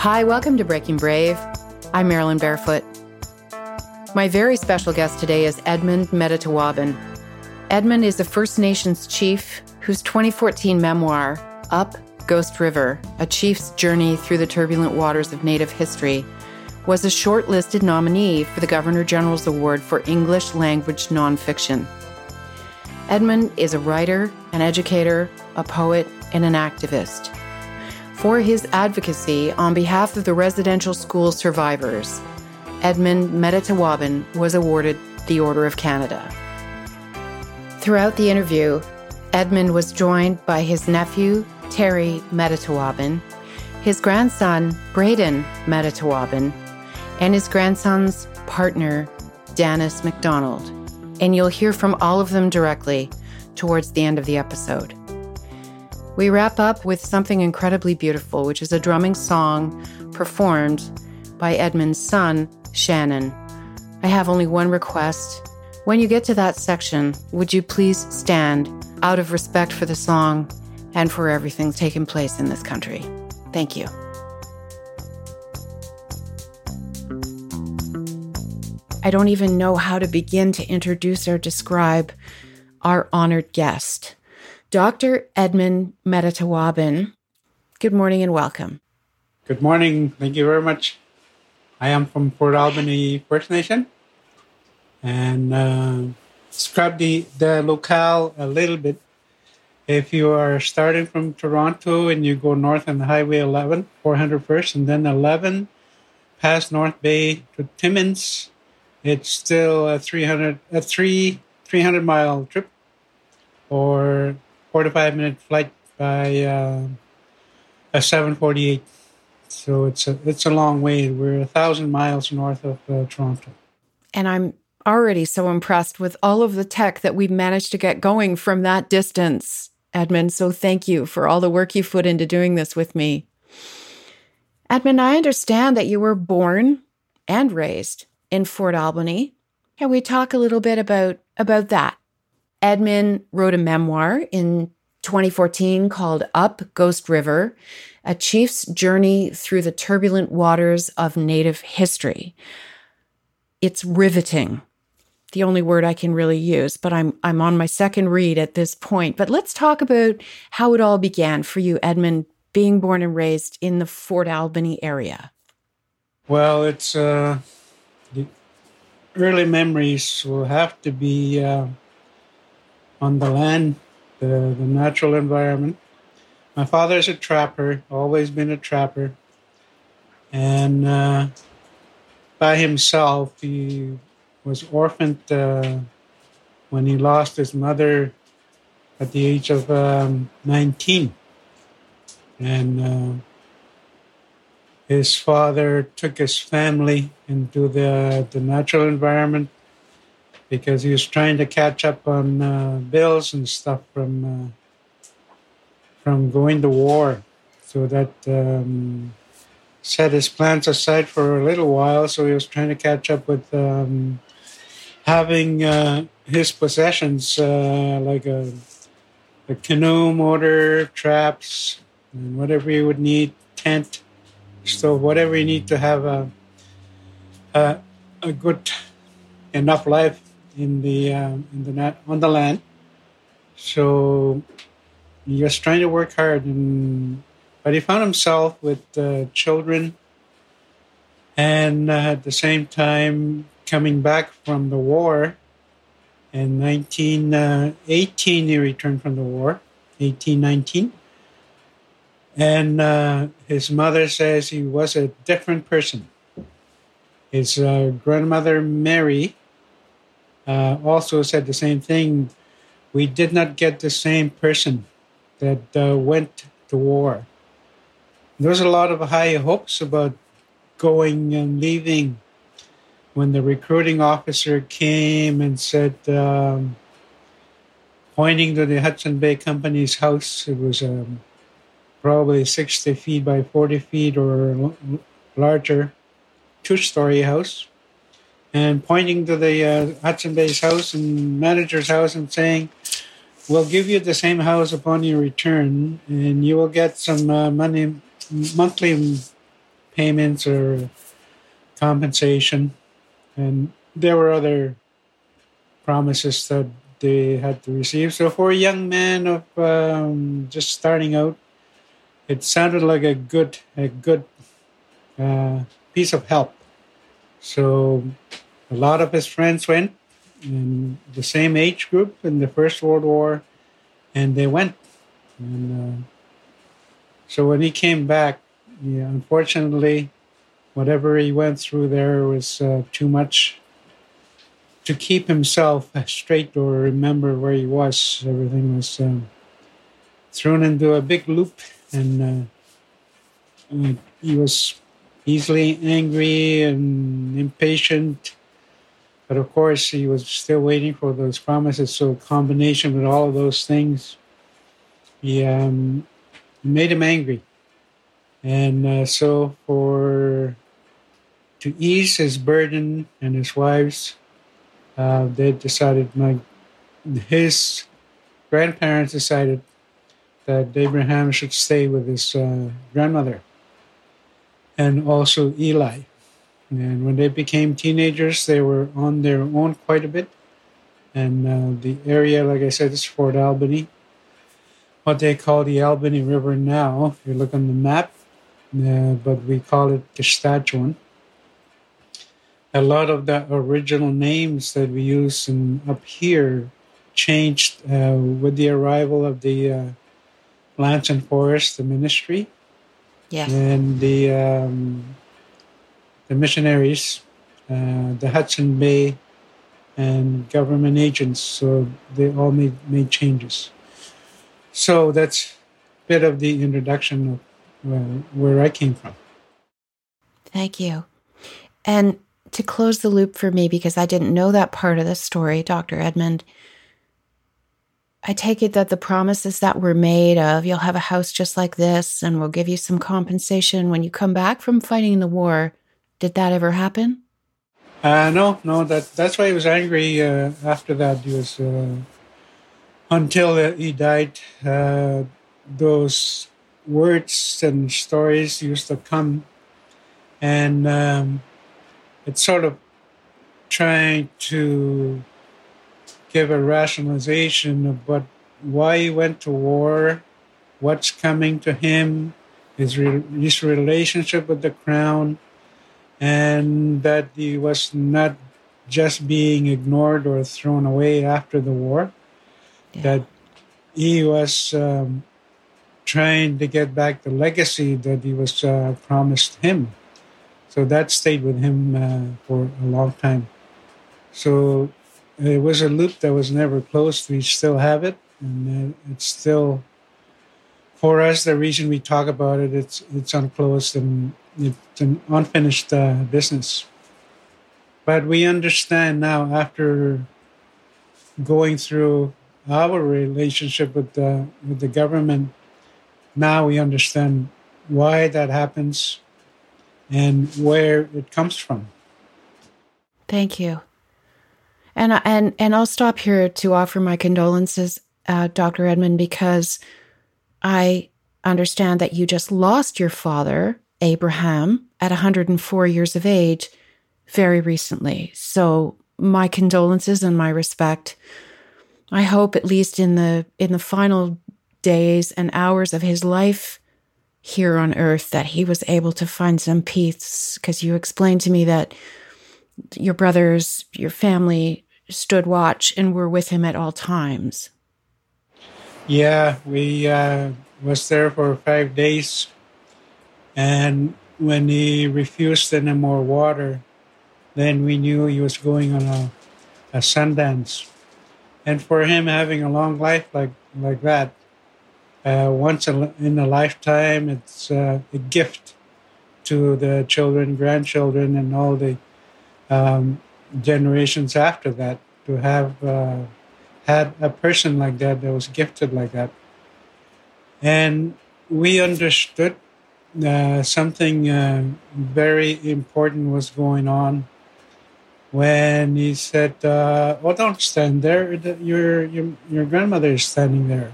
Hi, welcome to Breaking Brave. I'm Marilyn Barefoot. My very special guest today is Edmund Metatawabin. Edmund is a First Nations chief whose 2014 memoir, Up Ghost River A Chief's Journey Through the Turbulent Waters of Native History, was a shortlisted nominee for the Governor General's Award for English Language Nonfiction. Edmund is a writer, an educator, a poet, and an activist for his advocacy on behalf of the residential school survivors. Edmund Metatawabin was awarded the Order of Canada. Throughout the interview, Edmund was joined by his nephew, Terry Metatawabin, his grandson, Braden Metatawabin, and his grandson's partner, Dennis McDonald. And you'll hear from all of them directly towards the end of the episode. We wrap up with something incredibly beautiful, which is a drumming song performed by Edmund's son, Shannon. I have only one request. When you get to that section, would you please stand out of respect for the song and for everything taking place in this country? Thank you. I don't even know how to begin to introduce or describe our honored guest. Dr. Edmund Metatawabin, good morning and welcome. Good morning. Thank you very much. I am from Fort Albany First Nation and uh, describe the, the locale a little bit. If you are starting from Toronto and you go north on Highway 11, 400 first, and then 11 past North Bay to Timmins, it's still a 300 a three 300 mile trip or 45 minute flight by uh, a 748. So it's a it's a long way. We're a thousand miles north of uh, Toronto. And I'm already so impressed with all of the tech that we've managed to get going from that distance, Edmund. So thank you for all the work you've put into doing this with me. Edmund, I understand that you were born and raised in Fort Albany. Can we talk a little bit about about that? Edmund wrote a memoir in 2014 called Up Ghost River A Chief's Journey Through the Turbulent Waters of Native History. It's riveting. The only word I can really use, but I'm I'm on my second read at this point. But let's talk about how it all began for you, Edmund, being born and raised in the Fort Albany area. Well, it's uh, the early memories will have to be uh, on the land, the, the natural environment. My father's a trapper, always been a trapper. And uh, by himself, he was orphaned uh, when he lost his mother at the age of um, 19. And uh, his father took his family into the, the natural environment because he was trying to catch up on uh, bills and stuff from uh, from going to war. So that um, set his plans aside for a little while. So he was trying to catch up with um, having uh, his possessions, uh, like a, a canoe, motor, traps, and whatever you would need, tent, stove, whatever you need to have a a, a good enough life in the uh, in the on the land. So he was trying to work hard, and but he found himself with uh, children, and uh, at the same time coming back from the war. In 1918, he returned from the war, 1819. And uh, his mother says he was a different person. His uh, grandmother, Mary, uh, also said the same thing. We did not get the same person that uh, went to war. There was a lot of high hopes about going and leaving when the recruiting officer came and said, um, pointing to the Hudson Bay Company's house, it was um, probably 60 feet by 40 feet or larger, two story house and pointing to the uh, Hudson Bay's house and manager's house and saying, "We'll give you the same house upon your return, and you will get some uh, money, monthly payments or compensation. And there were other promises that they had to receive. So for a young man of um, just starting out, it sounded like a good a good uh, piece of help. So a lot of his friends went in the same age group in the First World War, and they went. And uh, so when he came back, yeah, unfortunately, whatever he went through there was uh, too much to keep himself straight or remember where he was. Everything was um, thrown into a big loop, and uh, he was easily angry and impatient. But of course, he was still waiting for those promises. So, combination with all of those things, he um, made him angry. And uh, so, for to ease his burden and his wife's, uh, they decided my his grandparents decided that Abraham should stay with his uh, grandmother and also Eli. And when they became teenagers, they were on their own quite a bit. And uh, the area, like I said, is Fort Albany. What they call the Albany River now, if you look on the map, uh, but we call it Kistachowan. A lot of the original names that we use in, up here changed uh, with the arrival of the uh, and Forest, the ministry, yes. and the um, the missionaries, uh, the Hudson Bay, and government agents. So they all made made changes. So that's a bit of the introduction of where I came from. Thank you. And to close the loop for me, because I didn't know that part of the story, Dr. Edmund, I take it that the promises that were made of you'll have a house just like this and we'll give you some compensation when you come back from fighting the war, did that ever happen? Uh, no, no. That that's why he was angry. Uh, after that, he was uh, until he died. Uh, those words and stories used to come, and um, it's sort of trying to give a rationalization of what why he went to war, what's coming to him, his re- his relationship with the crown, and that he was not just being ignored or thrown away after the war. Yeah. That he was um, trying to get back the legacy that he was uh, promised him. So that stayed with him uh, for a long time. So it was a loop that was never closed. We still have it, and uh, it's still for us the reason we talk about it. It's it's unclosed and it's an unfinished uh, business. But we understand now after going through our relationship with the with the government now we understand why that happens and where it comes from. Thank you. And and and I'll stop here to offer my condolences, uh, Dr. Edmund, because I understand that you just lost your father, Abraham, at 104 years of age, very recently. So my condolences and my respect. I hope, at least in the in the final days and hours of his life here on earth that he was able to find some peace because you explained to me that your brothers, your family stood watch and were with him at all times. Yeah, we uh, was there for five days, and when he refused any more water, then we knew he was going on a, a Sundance. And for him having a long life like like that, uh, once in a lifetime. It's uh, a gift to the children, grandchildren, and all the um, generations after that to have uh, had a person like that that was gifted like that. And we understood uh, something uh, very important was going on when he said, uh, "Oh, don't stand there. Your your your grandmother is standing there."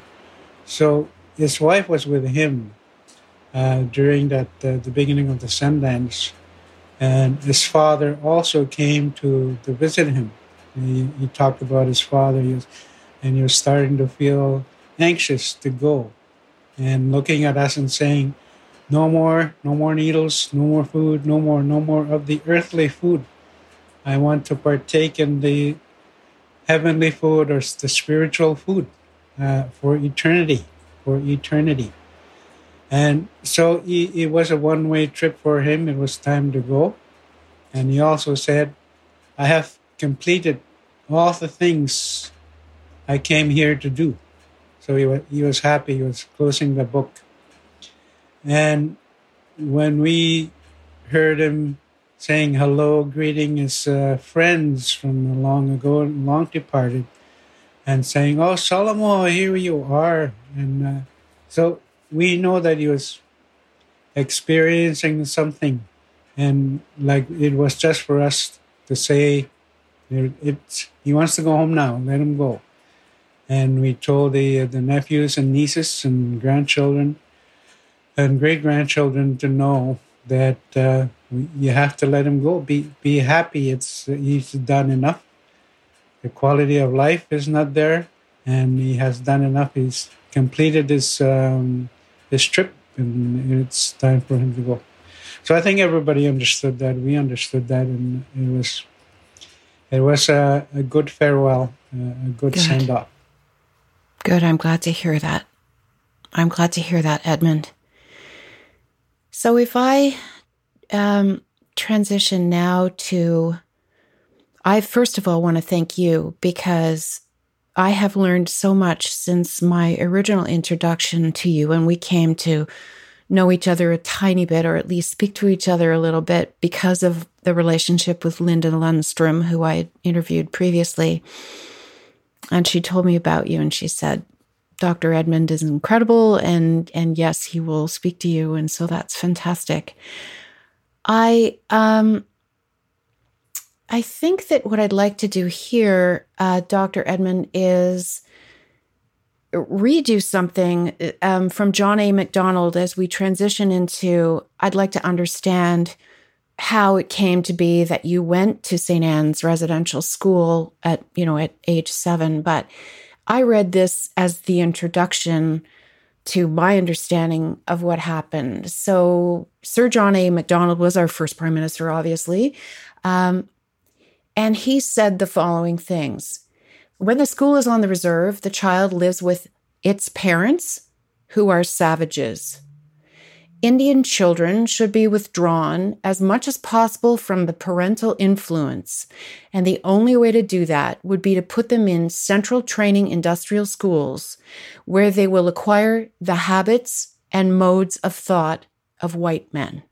So his wife was with him. uh, during that uh, the beginning of the Sundance, and his father also came to to visit him. He, he talked about his father, he was, and he was starting to feel anxious to go, and looking at us and saying, "No more, no more needles, no more food, no more, no more of the earthly food. I want to partake in the heavenly food or the spiritual food uh, for eternity, for eternity." And so he, it was a one way trip for him. It was time to go. And he also said, I have completed all the things I came here to do. So he was, he was happy. He was closing the book. And when we heard him saying hello, greeting his uh, friends from long ago, long departed, and saying, Oh, Solomon, here you are. And uh, so we know that he was experiencing something and like it was just for us to say it's he wants to go home now let him go. And we told the the nephews and nieces and grandchildren and great grandchildren to know that uh, you have to let him go. Be be happy. It's he's done enough. The quality of life is not there and he has done enough. He's completed his um, his trip, and it's time for him to go. So I think everybody understood that. We understood that, and it was it was a, a good farewell, a good, good. send off. Good. I'm glad to hear that. I'm glad to hear that, Edmund. So if I um, transition now to, I first of all want to thank you because I have learned so much since my original introduction to you when we came to know each other a tiny bit, or at least speak to each other a little bit because of the relationship with Linda Lundstrom, who I had interviewed previously. And she told me about you and she said, Dr. Edmund is incredible and and yes, he will speak to you. And so that's fantastic. I um I think that what I'd like to do here, uh, Dr. Edmund, is redo something um, from John A. Macdonald as we transition into. I'd like to understand how it came to be that you went to St. Anne's residential school at, you know, at age seven. But I read this as the introduction to my understanding of what happened. So, Sir John A. Macdonald was our first prime minister, obviously. Um, and he said the following things When the school is on the reserve, the child lives with its parents, who are savages. Indian children should be withdrawn as much as possible from the parental influence, and the only way to do that would be to put them in central training industrial schools where they will acquire the habits and modes of thought of white men.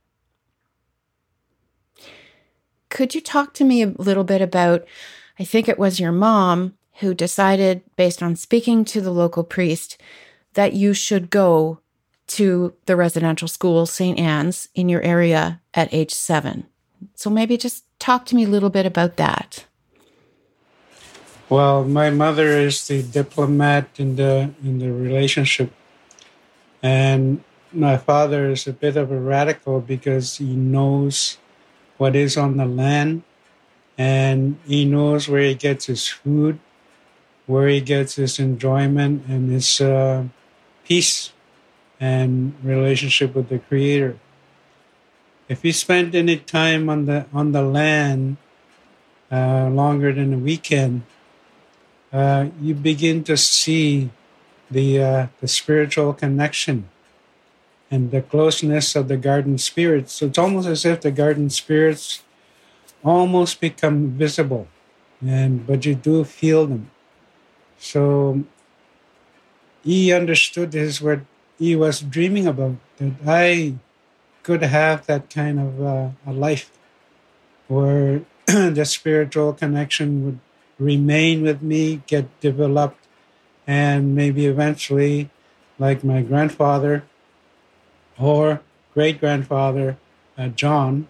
Could you talk to me a little bit about? I think it was your mom who decided, based on speaking to the local priest, that you should go to the residential school, St. Anne's, in your area at age seven. So maybe just talk to me a little bit about that. Well, my mother is the diplomat in the in the relationship, and my father is a bit of a radical because he knows what is on the land, and he knows where he gets his food, where he gets his enjoyment and his uh, peace and relationship with the Creator. If you spend any time on the on the land uh, longer than a weekend, uh, you begin to see the uh, the spiritual connection and the closeness of the guardian spirits. So it's almost as if the guardian spirits almost become visible, and but you do feel them. So he understood this what he was dreaming about that I could have that kind of uh, a life where the spiritual connection would remain with me, get developed, and maybe eventually, like my grandfather, or great grandfather uh, John,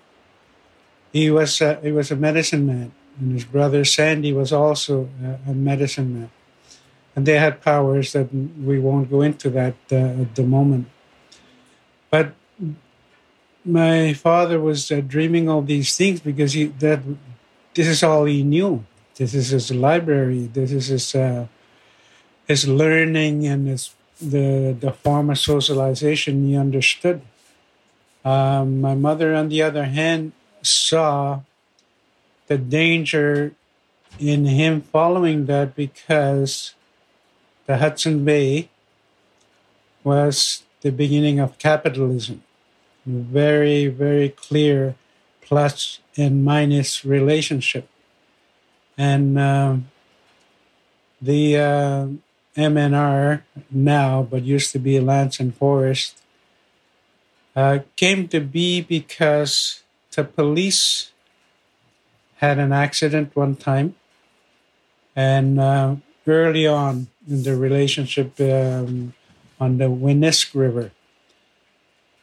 he was uh, he was a medicine man, and his brother Sandy was also a, a medicine man, and they had powers that we won't go into that uh, at the moment. But my father was uh, dreaming all these things because he that this is all he knew. This is his library. This is his uh, his learning and his the the form of socialization he understood. Um, my mother, on the other hand, saw the danger in him following that because the Hudson Bay was the beginning of capitalism. Very, very clear plus and minus relationship. And uh, the uh, MNR now, but used to be Lands and Forest, uh, came to be because the police had an accident one time. And uh, early on in the relationship um, on the Winisk River,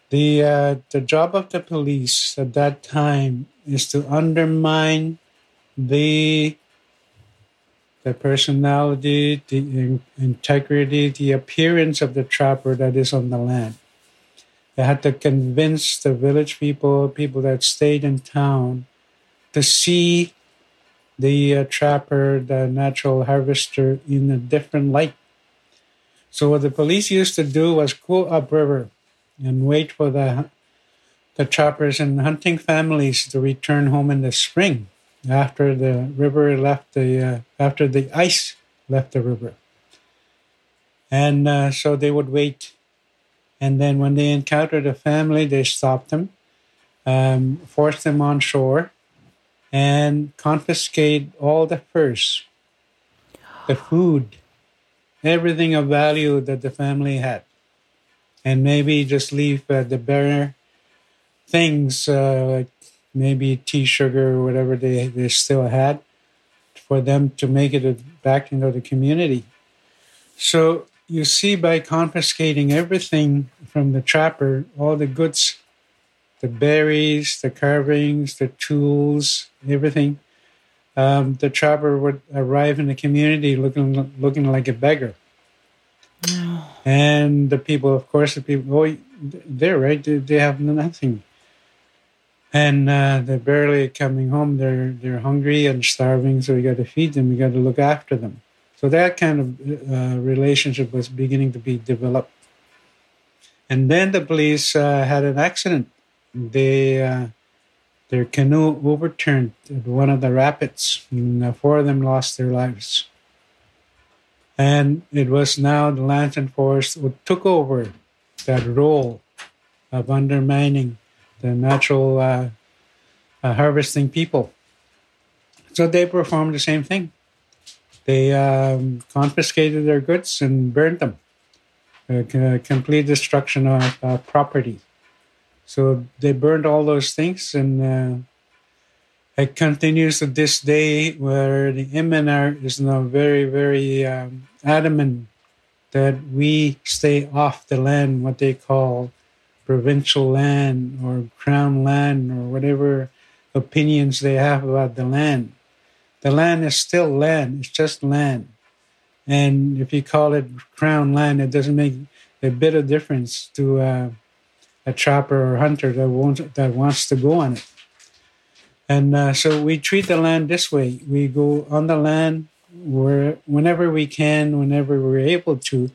the, uh, the job of the police at that time is to undermine the the personality, the in- integrity, the appearance of the trapper that is on the land. They had to convince the village people, people that stayed in town, to see the uh, trapper, the natural harvester, in a different light. So what the police used to do was go upriver and wait for the the trappers and hunting families to return home in the spring after the river left the uh, after the ice left the river. And uh, so they would wait. And then when they encountered a family they stopped them um, forced them on shore and confiscate all the furs the food everything of value that the family had. And maybe just leave uh, the bare things uh, like maybe tea sugar or whatever they, they still had for them to make it back into the community. So you see, by confiscating everything from the trapper, all the goods, the berries, the carvings, the tools, everything, um, the trapper would arrive in the community looking looking like a beggar. And the people, of course, the people, oh, they're right. They, they have nothing and uh, they're barely coming home. They're they're hungry and starving, so we got to feed them. We got to look after them. So that kind of uh, relationship was beginning to be developed. And then the police uh, had an accident. They uh, their canoe overturned at one of the rapids, and four of them lost their lives. And it was now the Forest who took over that role of undermining the natural uh, uh, harvesting people. So they performed the same thing. They um, confiscated their goods and burned them. Uh, complete destruction of uh, property. So they burned all those things, and uh, it continues to this day, where the MNR is now very, very um, adamant that we stay off the land, what they call provincial land or crown land or whatever opinions they have about the land. The land is still land, it's just land. And if you call it crown land, it doesn't make a bit of difference to uh, a trapper or hunter that wants, that wants to go on it. And uh, so we treat the land this way. We go on the land where whenever we can, whenever we're able to,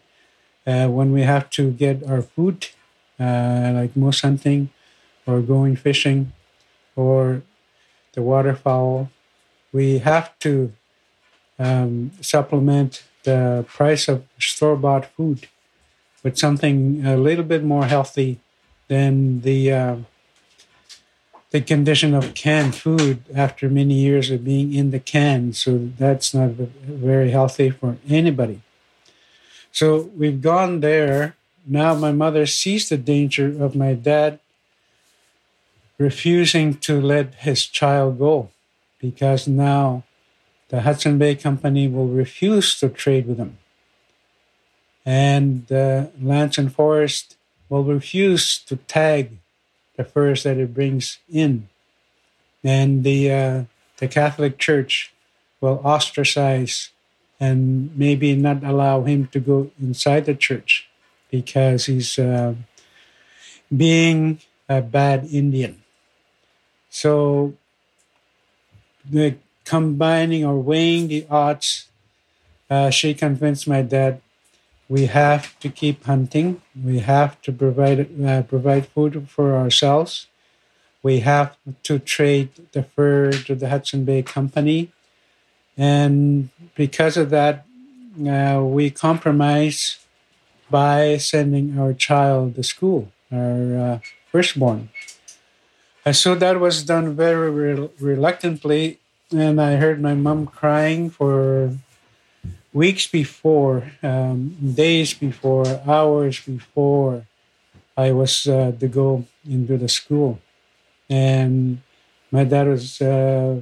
uh, when we have to get our food uh, like moose hunting or going fishing or the waterfowl, we have to um, supplement the price of store bought food with something a little bit more healthy than the uh, the condition of canned food after many years of being in the can. So that's not very healthy for anybody. So we've gone there now my mother sees the danger of my dad refusing to let his child go because now the Hudson Bay Company will refuse to trade with him. And the Lands and Forest will refuse to tag the furs that it brings in. And the, uh, the Catholic Church will ostracize and maybe not allow him to go inside the church because he's uh, being a bad Indian. So the combining or weighing the odds, uh, she convinced my dad we have to keep hunting. We have to provide uh, provide food for ourselves. We have to trade the fur to the Hudson Bay Company, and because of that, uh, we compromise by sending our child to school, our uh, firstborn. And so that was done very re- reluctantly, and I heard my mom crying for weeks before, um, days before, hours before I was uh, to go into the school. And my dad was uh,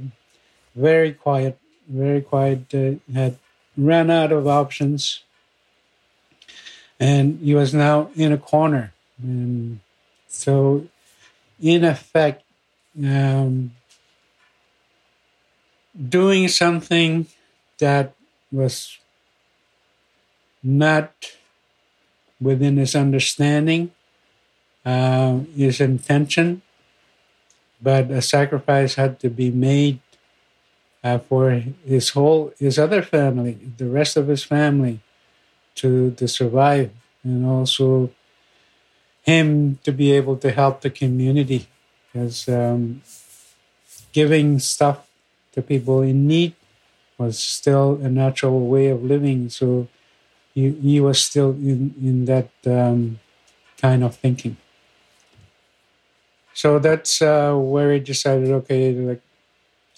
very quiet, very quiet, uh, had ran out of options. And he was now in a corner. And so, in effect, um, doing something that was not within his understanding, uh, his intention, but a sacrifice had to be made uh, for his whole, his other family, the rest of his family, to to survive, and also him to be able to help the community, because um, giving stuff to people in need was still a natural way of living. So he, he was still in, in that um, kind of thinking. So that's uh, where he decided, okay, like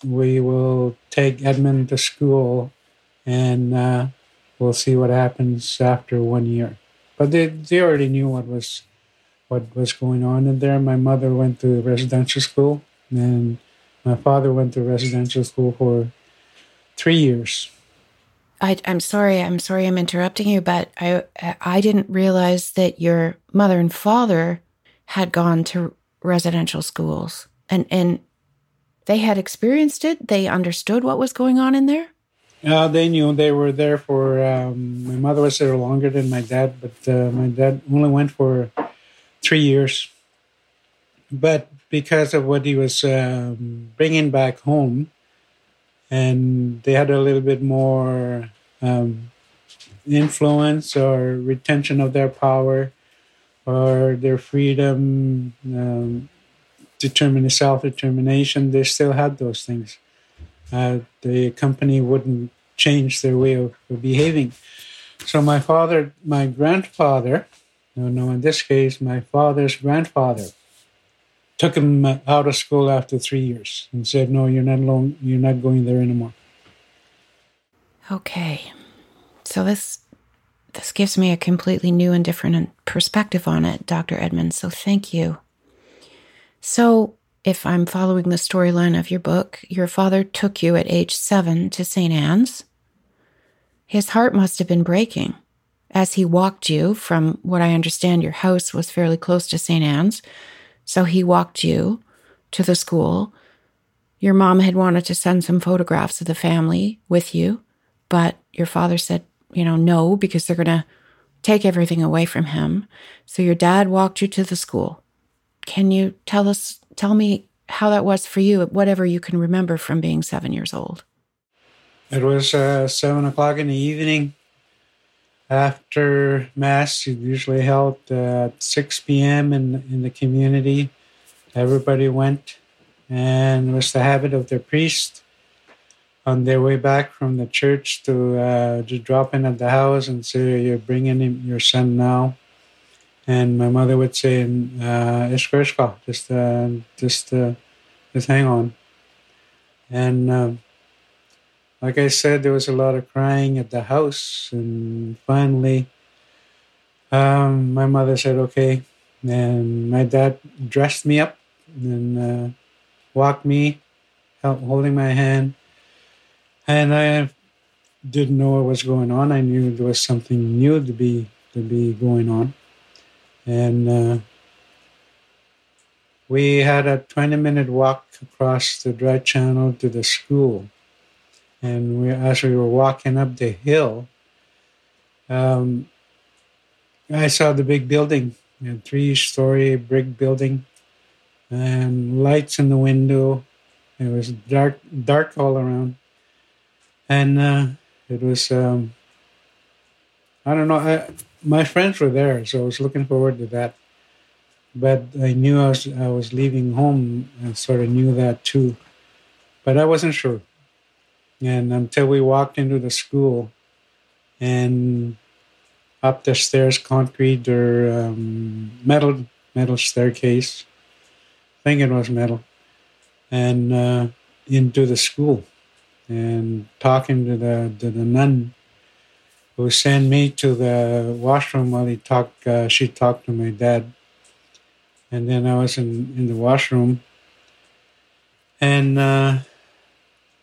we will take Edmund to school and uh, we'll see what happens after one year. But they, they already knew what was what was going on in there. My mother went to residential school and my father went to residential school for three years. I, am sorry. I'm sorry. I'm interrupting you, but I I didn't realize that your mother and father had gone to residential schools, and and they had experienced it. They understood what was going on in there. Uh, they knew they were there for. Um, my mother was there longer than my dad, but uh, my dad only went for three years. But because of what he was um, bringing back home, and they had a little bit more um, influence or retention of their power or their freedom, um, self determination. They still had those things. Uh, the company wouldn't change their way of, of, behaving. So my father, my grandfather, no, no, in this case, my father's grandfather took him out of school after three years and said, "No, you're not long. You're not going there anymore." Okay, so this this gives me a completely new and different perspective on it, Dr. Edmund. So thank you. So, if I'm following the storyline of your book, your father took you at age seven to St. Anne's. His heart must have been breaking as he walked you from what I understand your house was fairly close to St. Anne's so he walked you to the school. Your mom had wanted to send some photographs of the family with you, but your father said, you know, no, because they're going to take everything away from him. So your dad walked you to the school. Can you tell us, tell me how that was for you, whatever you can remember from being seven years old? It was uh, seven o'clock in the evening after mass. Usually held at 6 p.m in, in the community. Everybody went and it was the habit of the priest on their way back from the church to uh, to drop in at the house and say you're bringing him, your son now and my mother would say uh, just uh, just uh, just hang on. And um, like I said, there was a lot of crying at the house, and finally, um, my mother said, "Okay," and my dad dressed me up and uh, walked me, holding my hand, and I didn't know what was going on. I knew there was something new to be to be going on, and uh, we had a twenty-minute walk across the dry channel to the school and we, as we were walking up the hill, um, I saw the big building a three-story brick building, and lights in the window. It was dark, dark all around, and uh, it was. Um, I don't know. I, my friends were there, so I was looking forward to that. But I knew I was I was leaving home, and sort of knew that too, but I wasn't sure. And until we walked into the school, and up the stairs, concrete or um, metal metal staircase. I think it was metal, and uh, into the school, and talking to the to the nun who sent me to the washroom while he talked. Uh, she talked to my dad, and then I was in in the washroom, and uh,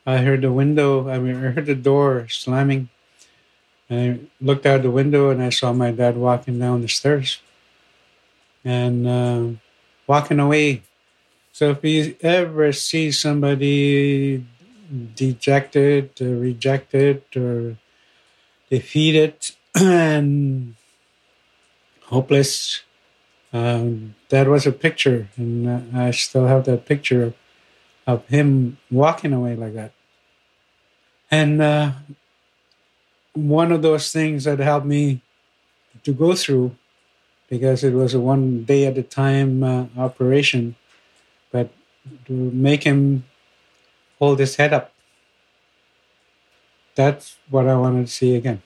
I heard the window. I mean, I heard the door slamming I looked out the window and I saw my dad walking down the stairs and uh, walking away. So if you ever see somebody dejected, or rejected, or defeated and hopeless, um, that was a picture, and I still have that picture of him walking away like that. And uh, one of those things that helped me to go through because it was a one day at a time uh, operation, but to make him hold his head up. That's what I wanted to see again.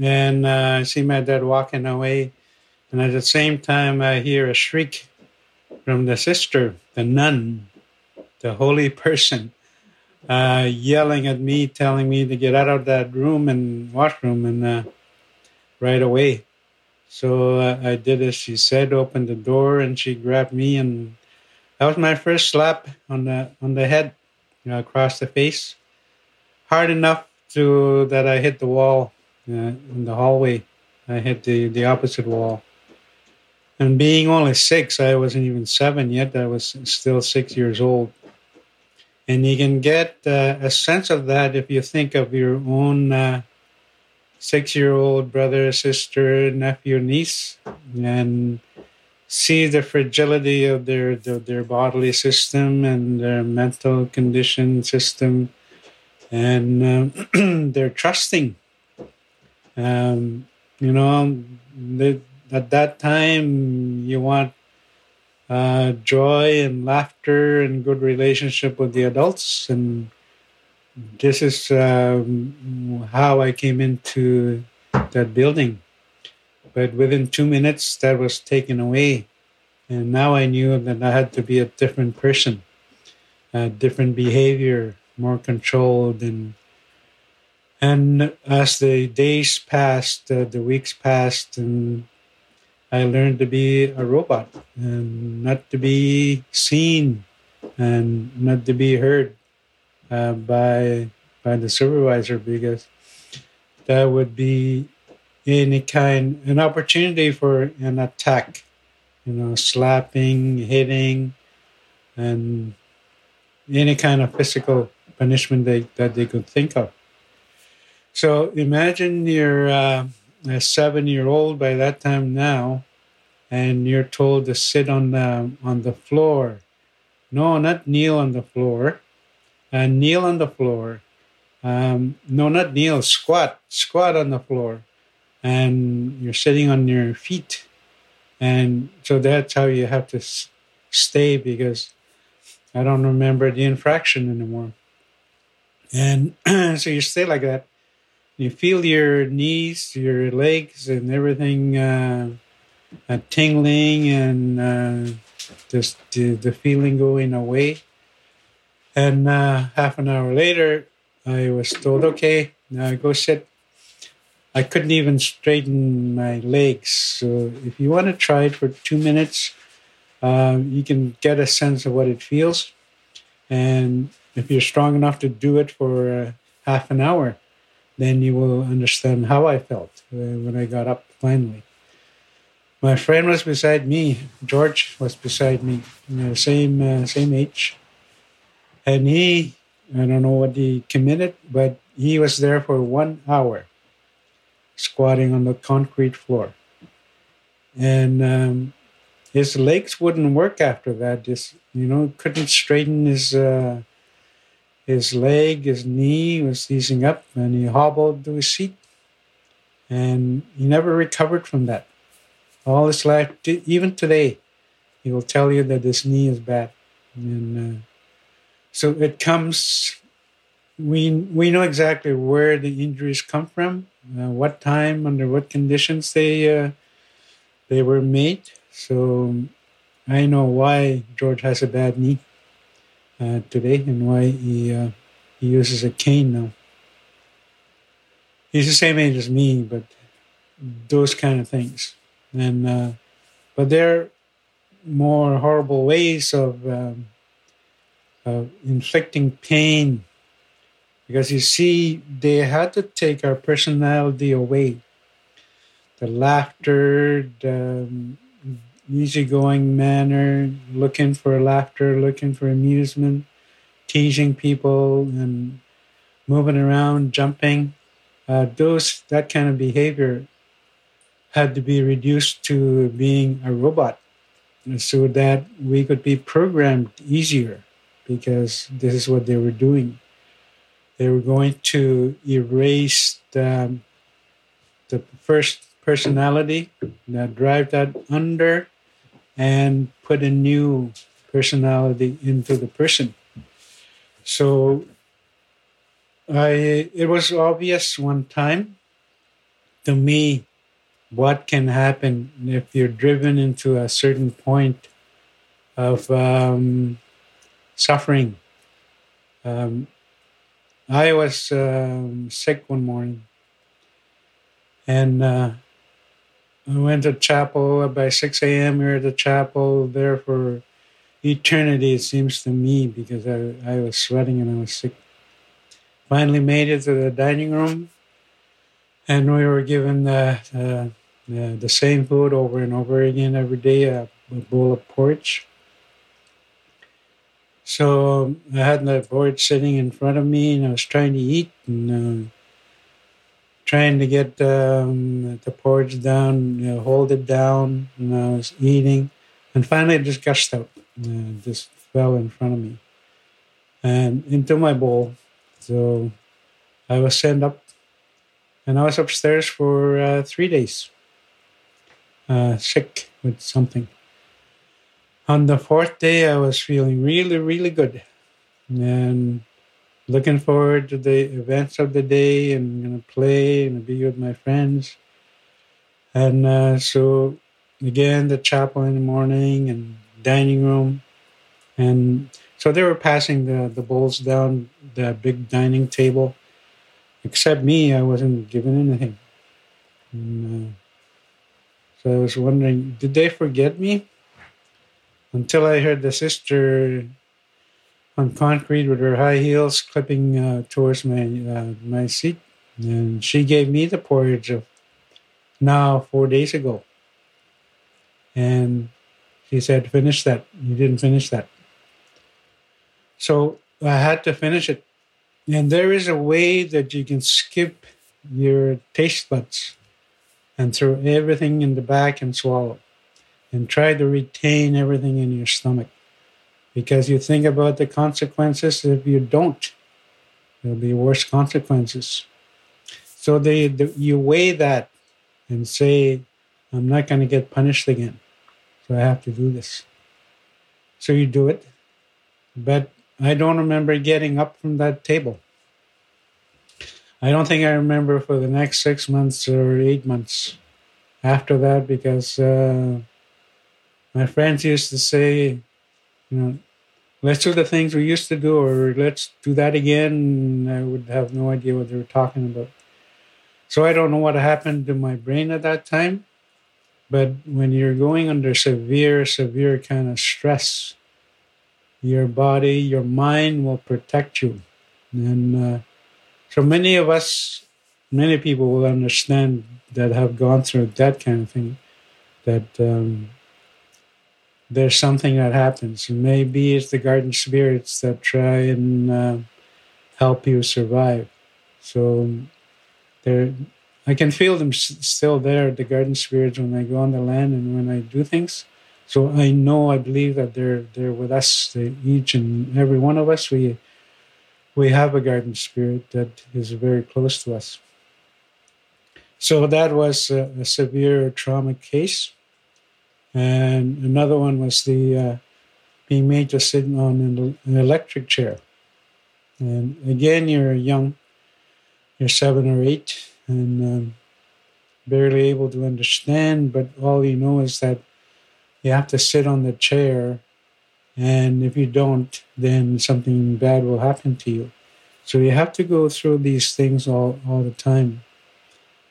And uh, I see my dad walking away, and at the same time, I hear a shriek from the sister, the nun, the holy person uh, yelling at me, telling me to get out of that room and washroom and uh, right away. So uh, I did as she said, opened the door, and she grabbed me, and that was my first slap on the on the head, you know, across the face, hard enough to that I hit the wall uh, in the hallway. I hit the the opposite wall. And being only six, I wasn't even seven yet. I was still six years old. And you can get uh, a sense of that if you think of your own uh, six year old brother, sister, nephew, niece, and see the fragility of their, their, their bodily system and their mental condition system. And uh, they're trusting. Um, you know, they, at that time, you want uh, joy and laughter and good relationship with the adults. And this is um, how I came into that building. But within two minutes, that was taken away. And now I knew that I had to be a different person, a different behavior, more controlled. And, and as the days passed, uh, the weeks passed, and I learned to be a robot and not to be seen and not to be heard uh, by by the supervisor because that would be any kind an opportunity for an attack you know slapping hitting and any kind of physical punishment they, that they could think of so imagine you're uh, a seven year old by that time now, and you're told to sit on the on the floor. No, not kneel on the floor. Uh, kneel on the floor. Um, no, not kneel. Squat. Squat on the floor, and you're sitting on your feet, and so that's how you have to stay because I don't remember the infraction anymore. And so you stay like that you feel your knees, your legs, and everything uh, uh, tingling and uh, just the, the feeling going away. And uh, half an hour later, I was told, okay, now go sit. I couldn't even straighten my legs. So if you want to try it for two minutes, um, you can get a sense of what it feels. And if you're strong enough to do it for uh, half an hour, then you will understand how I felt uh, when I got up finally. My friend was beside me. George was beside me, same uh, same age, and he I don't know what he committed, but he was there for one hour, squatting on the concrete floor. and um, his legs wouldn't work after that. Just you know, couldn't straighten his uh, his leg, his knee was seizing up, and he hobbled to his seat, and he never recovered from that. All his life, even today, he will tell you that his knee is bad, and uh, so it comes. We we know exactly where the injuries come from, uh, what time, under what conditions they uh, they were made. So I know why George has a bad knee uh, today and why he uh, he uses a cane now. He's the same age as me, but those kind of things, and uh, but there are more horrible ways of, um, of inflicting pain because you see they had to take our personality away the laughter the um, easygoing manner, looking for laughter, looking for amusement, teasing people, and moving around, jumping. Uh, those that kind of behavior had to be reduced to being a robot, so that we could be programmed easier, because this is what they were doing. They were going to erase the, the first personality, that drive that under and put a new personality into the person. So I it was obvious one time to me what can happen if you're driven into a certain point of um, suffering. Um, I was um, sick one morning, and uh, I went to chapel by 6 a.m. We were at the chapel there for eternity, it seems to me, because I, I was sweating and I was sick. Finally made it to the dining room, and we were given the, uh, the, the same food over and over again every day a, a bowl of porridge. So I had the porridge sitting in front of me, and I was trying to eat, and uh, trying to get um, the porridge down, you know, hold it down, and I was eating, and finally it just gushed out, uh, just fell in front of me, and into my bowl. So I was sent up, and I was upstairs for uh, three days, uh, sick with something. On the fourth day, I was feeling really, really good, and looking forward to the events of the day and going to play and be with my friends. And uh, so, again, the chapel in the morning and dining room. And so they were passing the, the bowls down the big dining table. Except me, I wasn't given anything. And, uh, so I was wondering, did they forget me? Until I heard the sister on concrete with her high heels clipping uh, towards my uh, my seat, and she gave me the porridge of now four days ago, and she said, "Finish that. You didn't finish that." So I had to finish it, and there is a way that you can skip your taste buds and throw everything in the back and swallow, and try to retain everything in your stomach because you think about the consequences. If you don't, there'll be worse consequences. So they, the, you weigh that and say, I'm not going to get punished again. So I have to do this. So you do it. But I don't remember getting up from that table. I don't think I remember for the next six months or eight months after that because uh, my friends used to say, you know, let's do the things we used to do, or let's do that again. I would have no idea what they were talking about. So I don't know what happened to my brain at that time. But when you're going under severe, severe kind of stress, your body, your mind will protect you. And uh, so many of us, many people will understand that have gone through that kind of thing, that um, there's something that happens. Maybe it's the guardian spirits that try and uh, help you survive. So there, I can feel them still there, the guardian spirits, when I go on the land and when I do things. So I know, I believe that they're they're with us, they, each and every one of us. We we have a guardian spirit that is very close to us. So that was a, a severe trauma case, and another one was the uh, being made to sit on an, an electric chair. And again, you're young, you're seven or eight, and um, barely able to understand, but all you know is that you have to sit on the chair, and if you don't, then something bad will happen to you. So you have to go through these things all, all the time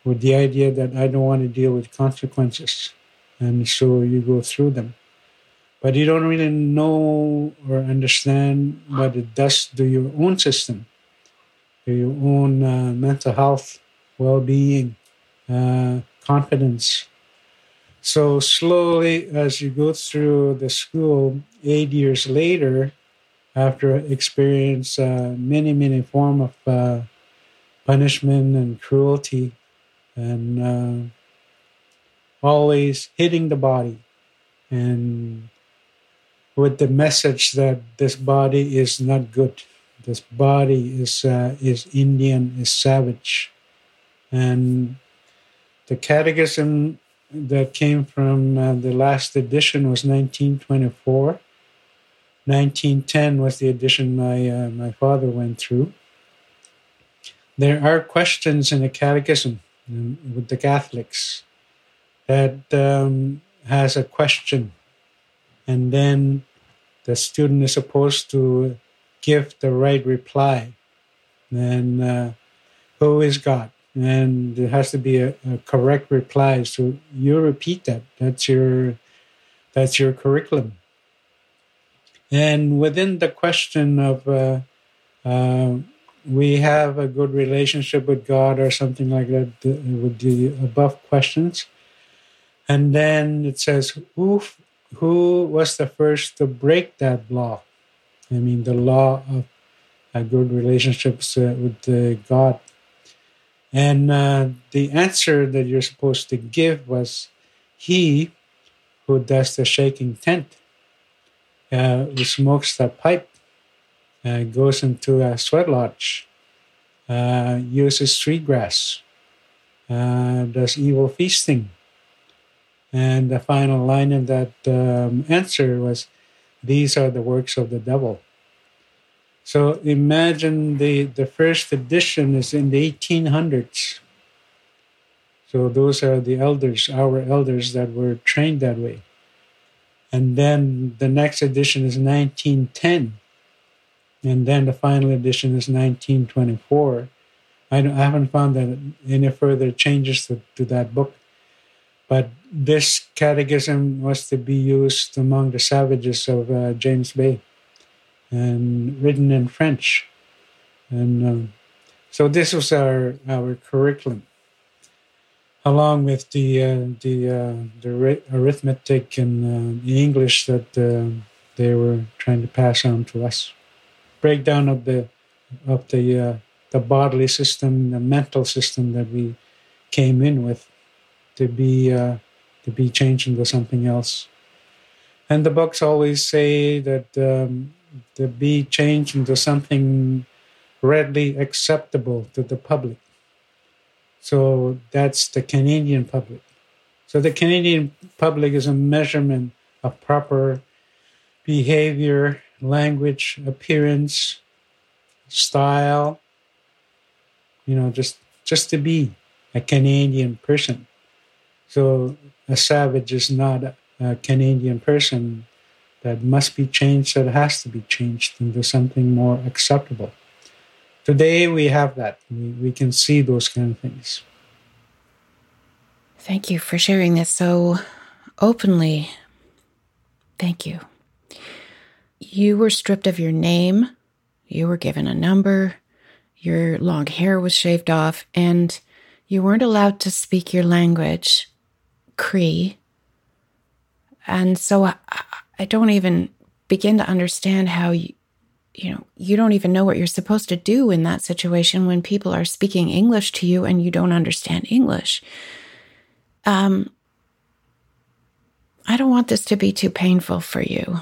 with the idea that I don't want to deal with consequences. And so you go through them. But you don't really know or understand what it does to your own system, to your own uh, mental health, well being, uh, confidence. So slowly, as you go through the school, eight years later, after experience uh, many, many form of uh, punishment and cruelty, and uh, always hitting the body, and with the message that this body is not good, this body is uh, is Indian, is savage, and the catechism that came from uh, the last edition was 1924 1910 was the edition my uh, my father went through. There are questions in the Catechism um, with the Catholics that um, has a question, and then the student is supposed to give the right reply. And uh, who is God? And there has to be a, a correct reply. So you repeat that. That's your that's your curriculum and within the question of uh, uh, we have a good relationship with God or something like that, with the above questions. And then it says, who, who was the first to break that law? I mean, the law of a good relationships uh, with uh, God. And uh, the answer that you're supposed to give was, He who does the shaking tent uh, who smokes the pipe, uh, goes into a sweat lodge, uses sweet grass, does evil feasting. And the final line of that um, answer was, These are the works of the devil. So imagine the, the first edition is in the 1800s. So those are the elders, our elders that were trained that way and then the next edition is 1910 and then the final edition is 1924 i, I haven't found that any further changes to, to that book but this catechism was to be used among the savages of uh, james bay and written in french and um, so this was our our curriculum along with the uh, the uh, the arithmetic and uh, the English that uh, they were trying to pass on to us. Breakdown of the of the uh, the bodily system, the mental system that we came in with, to be uh, to be changed into something else. And the books always say that um, to be changed into something readily acceptable to the public so that's the Canadian public. So the Canadian public is a measurement of proper behavior, language, appearance, style, you know, just just to be a Canadian person. So a savage is not a, Canadian person that must be changed, that has to be changed into something more acceptable. Today we have that. We, we can see those kind of things. Thank you for sharing this so openly. Thank you. You were stripped of your name, you were given a number, your long hair was shaved off, and you weren't allowed to speak your language, Cree. And so I, I don't even begin to understand how you, you know, you don't even know what you're supposed to do in that situation when people are speaking English to you and you don't understand English. Um, I don't want this to be too painful for you.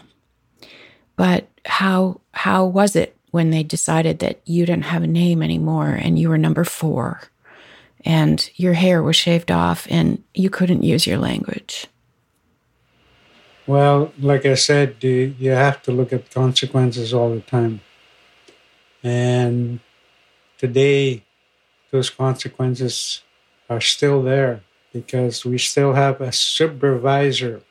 But how how was it when they decided that you didn't have a name anymore and you were number 4 and your hair was shaved off and you couldn't use your language? Well, like I said, you have to look at consequences all the time. And today, those consequences are still there because we still have a supervisor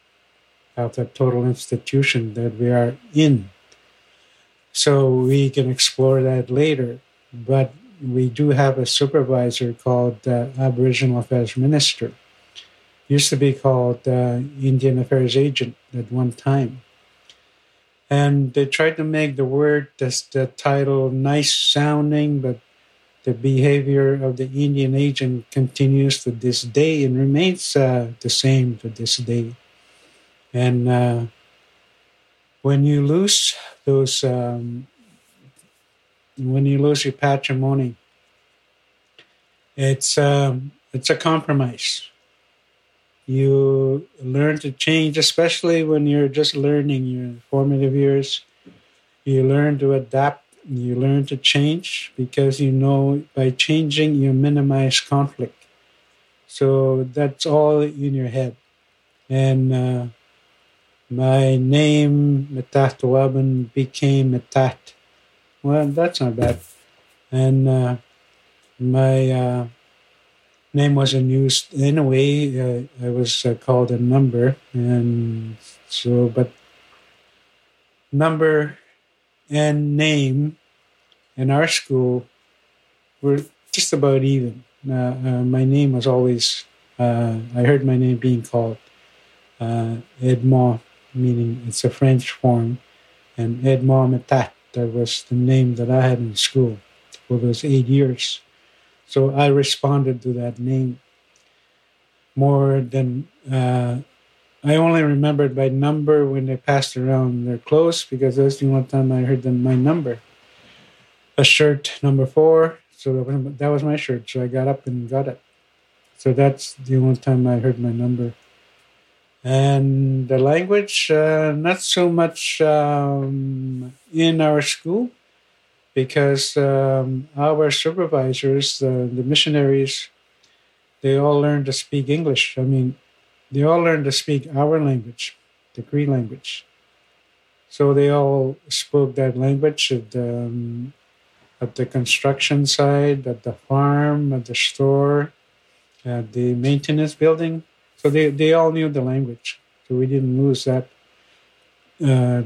of the total institution that we are in. So we can explore that later. But we do have a supervisor called the Aboriginal Affairs Minister used to be called uh, Indian Affairs Agent at one time. And they tried to make the word, this, the title, nice sounding, but the behavior of the Indian agent continues to this day and remains uh, the same to this day. And uh, when you lose those, um, when you lose your patrimony, it's um, it's a compromise you learn to change, especially when you're just learning your formative years. You learn to adapt, you learn to change because you know by changing you minimize conflict. So that's all in your head. And uh, my name, Metat became Metat. Well, that's not bad. And uh, my uh, name wasn't used in a way. Uh, I was uh, called a number, and so but number and name in our school were just about even. Uh, uh my name was always. I heard my name being called Edmond, meaning it's a French form, and Edmond Metat. That was the name that I had in school for those eight years. So I responded to that name more than uh, I only remembered by number when they passed around their clothes because that's the only time I heard them my number. A shirt number four, so that was my shirt. So I got up and got it. So that's the only time I heard my number. And the language, uh, not so much um, in our school, because um, our supervisors, uh, the missionaries, they all learned to speak English. I mean, they all learned to speak our language, the Cree language. So they all spoke that language at the, um, at the construction site, at the farm, at the store, at the maintenance building. So they, they all knew the language. So we didn't lose that uh,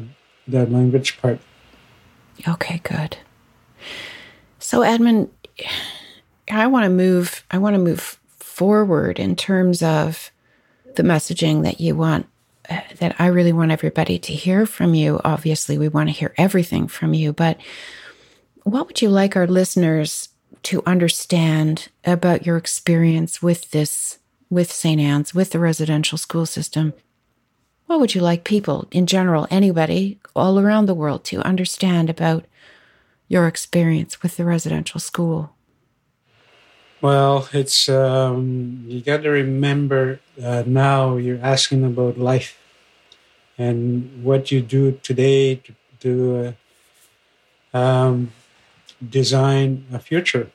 that language part. Okay, good. So Edmund, I want to move I want to move forward in terms of the messaging that you want uh, that I really want everybody to hear from you. Obviously, we want to hear everything from you, but what would you like our listeners to understand about your experience with this with St. Anne's, with the residential school system? What would you like people in general, anybody all around the world to understand about your experience with the residential school? Well, it's um, you got to remember uh, now you're asking about life and what you do today to, to uh, um, design a future.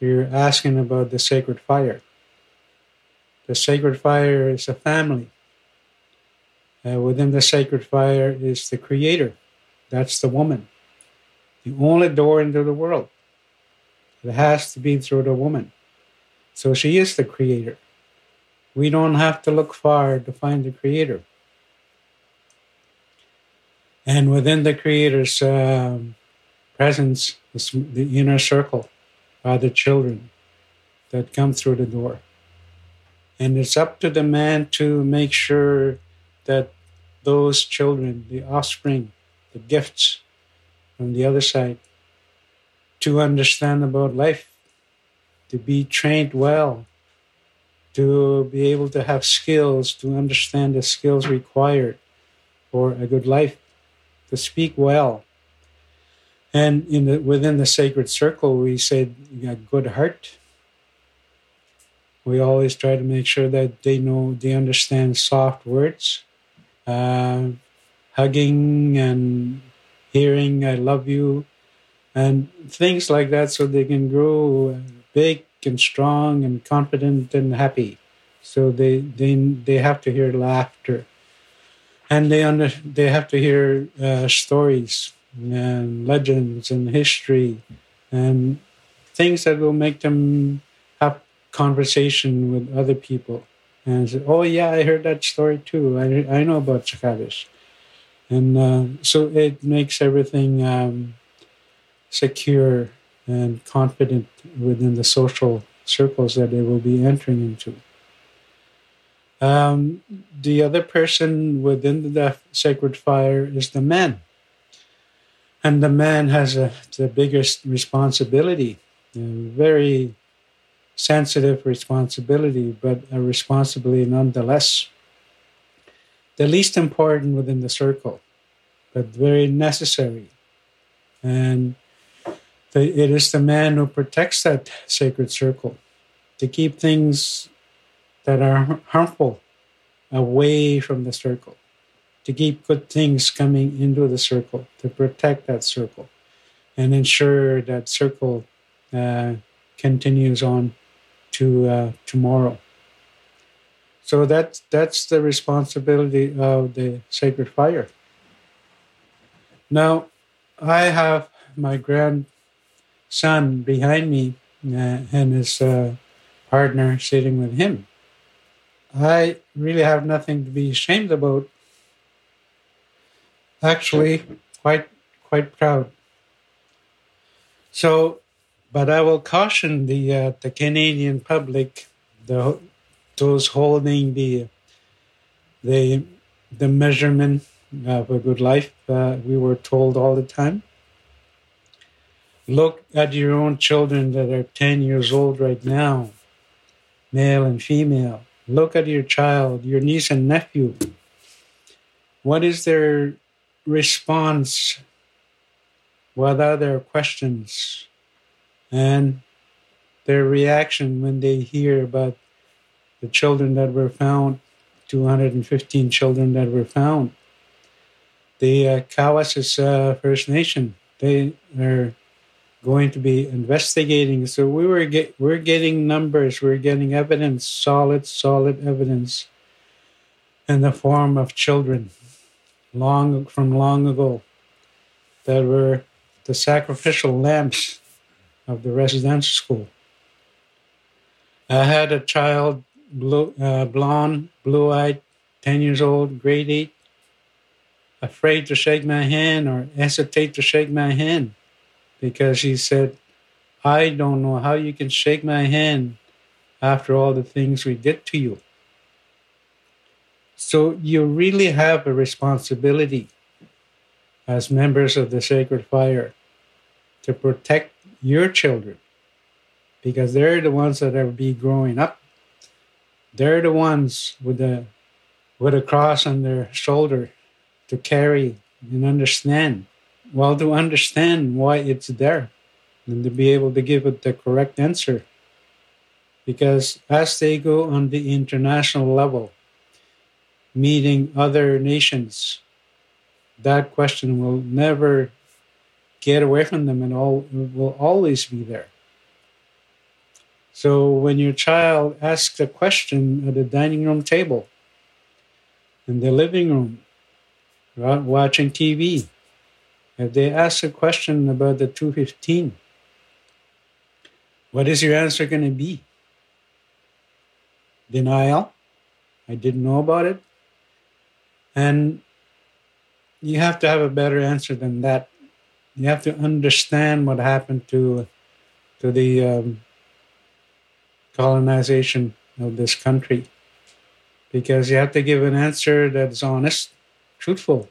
You're asking about the sacred fire. The sacred fire is a family. Uh, within the sacred fire is the creator. That's the woman the only door into the world. It has to be through the woman. So she is the creator. We don't have to look far to find the creator. And within the creator's um, presence the inner circle are the children that come through the door. And it's up to the man to make sure that those children, the offspring, the gifts, from the other side to understand about life, to be trained well, to be able to have skills, to understand the skills required for a good life, to speak well, And in the, within the sacred circle, we said, a good heart. We always try to make sure that they know, they understand soft words, uh, hugging and hearing, I love you, and things like that, so they can grow big and strong and confident and happy. So they they they have to hear laughter, and they under they have to hear uh, stories and legends and history and things that will make them conversation with other people. And oh yeah i heard that story too. I, I know about Chacabish. and uh, so it makes everything um, secure and confident within the social circles that they will be entering into. Um, the other person within the sacred fire is the man. And the man has a, the biggest responsibility, a very sensitive responsibility, but a responsibility nonetheless. The least important within the circle, but very necessary. And the, it is the man who protects that sacred circle to keep things that are harmful away from the circle to keep good things coming into the circle, to protect that circle, and ensure that circle uh, continues on to uh, tomorrow. So that's that's the responsibility of the sacred fire. Now, I have my grandson behind me uh, and his uh, partner sitting with him. I really have nothing to be ashamed about actually quite quite proud. So, but I will caution the uh, the Canadian public, the those holding the the the measurement of a good life. Uh, we were told all the time. Look at your own children that are ten years old right now, male and female. Look at your child, your niece and nephew. What is their response what are their questions and their reaction when they hear about the children that were found 215 children that were found. The uh, Cowessess uh, First Nation. They are going to be investigating. So we were get, we're getting numbers. We're getting evidence solid solid evidence in the form of children long from long ago that were the sacrificial lambs of the residential school. I had a child, blue, uh, blonde, blue eyed, 10 years old, grade 8, afraid to shake my hand or hesitate to shake my hand because he said, I don't know how you can shake my hand after all the things we did to you. So you really have a responsibility as members of the Sacred Fire to protect your children because they're the ones that are be growing up. They're the ones with the with a cross on their shoulder to carry and understand. Well, to understand why it's there and to be able to give it the correct answer. Because as they go on the international level, meeting other nations, that question will never get away from them and all will always be there. So when your child asks a question at the dining room table, in the living room, watching TV, if they ask a question about the 215, what is your answer going to be? Denial? I didn't know about it. And you have to have a better answer than that. You have to understand what happened to to the um, colonization of this country, because you have to give an answer that's honest, truthful.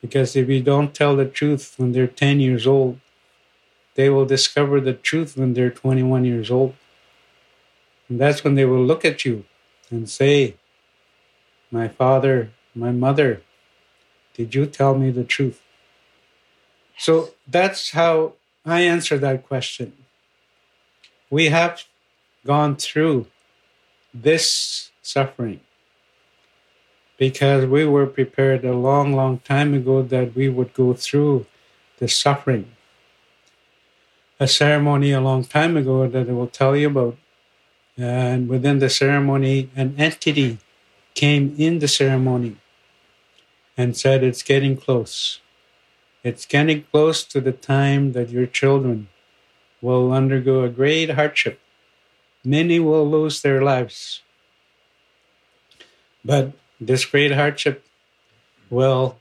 Because if you don't tell the truth when they're 10 years old, they will discover the truth when they're 21 years old. And that's when they will look at you and say, my father, my mother, did you tell me the truth? So that's how I answer that question. We have gone through this suffering because we were prepared a long, long time ago that we would go through the suffering. A ceremony a long time ago that I will tell you about. And within the ceremony, an entity came in the ceremony and said, It's getting close. It's getting close to the time that your children will undergo a great hardship. Many will lose their lives. But this great hardship will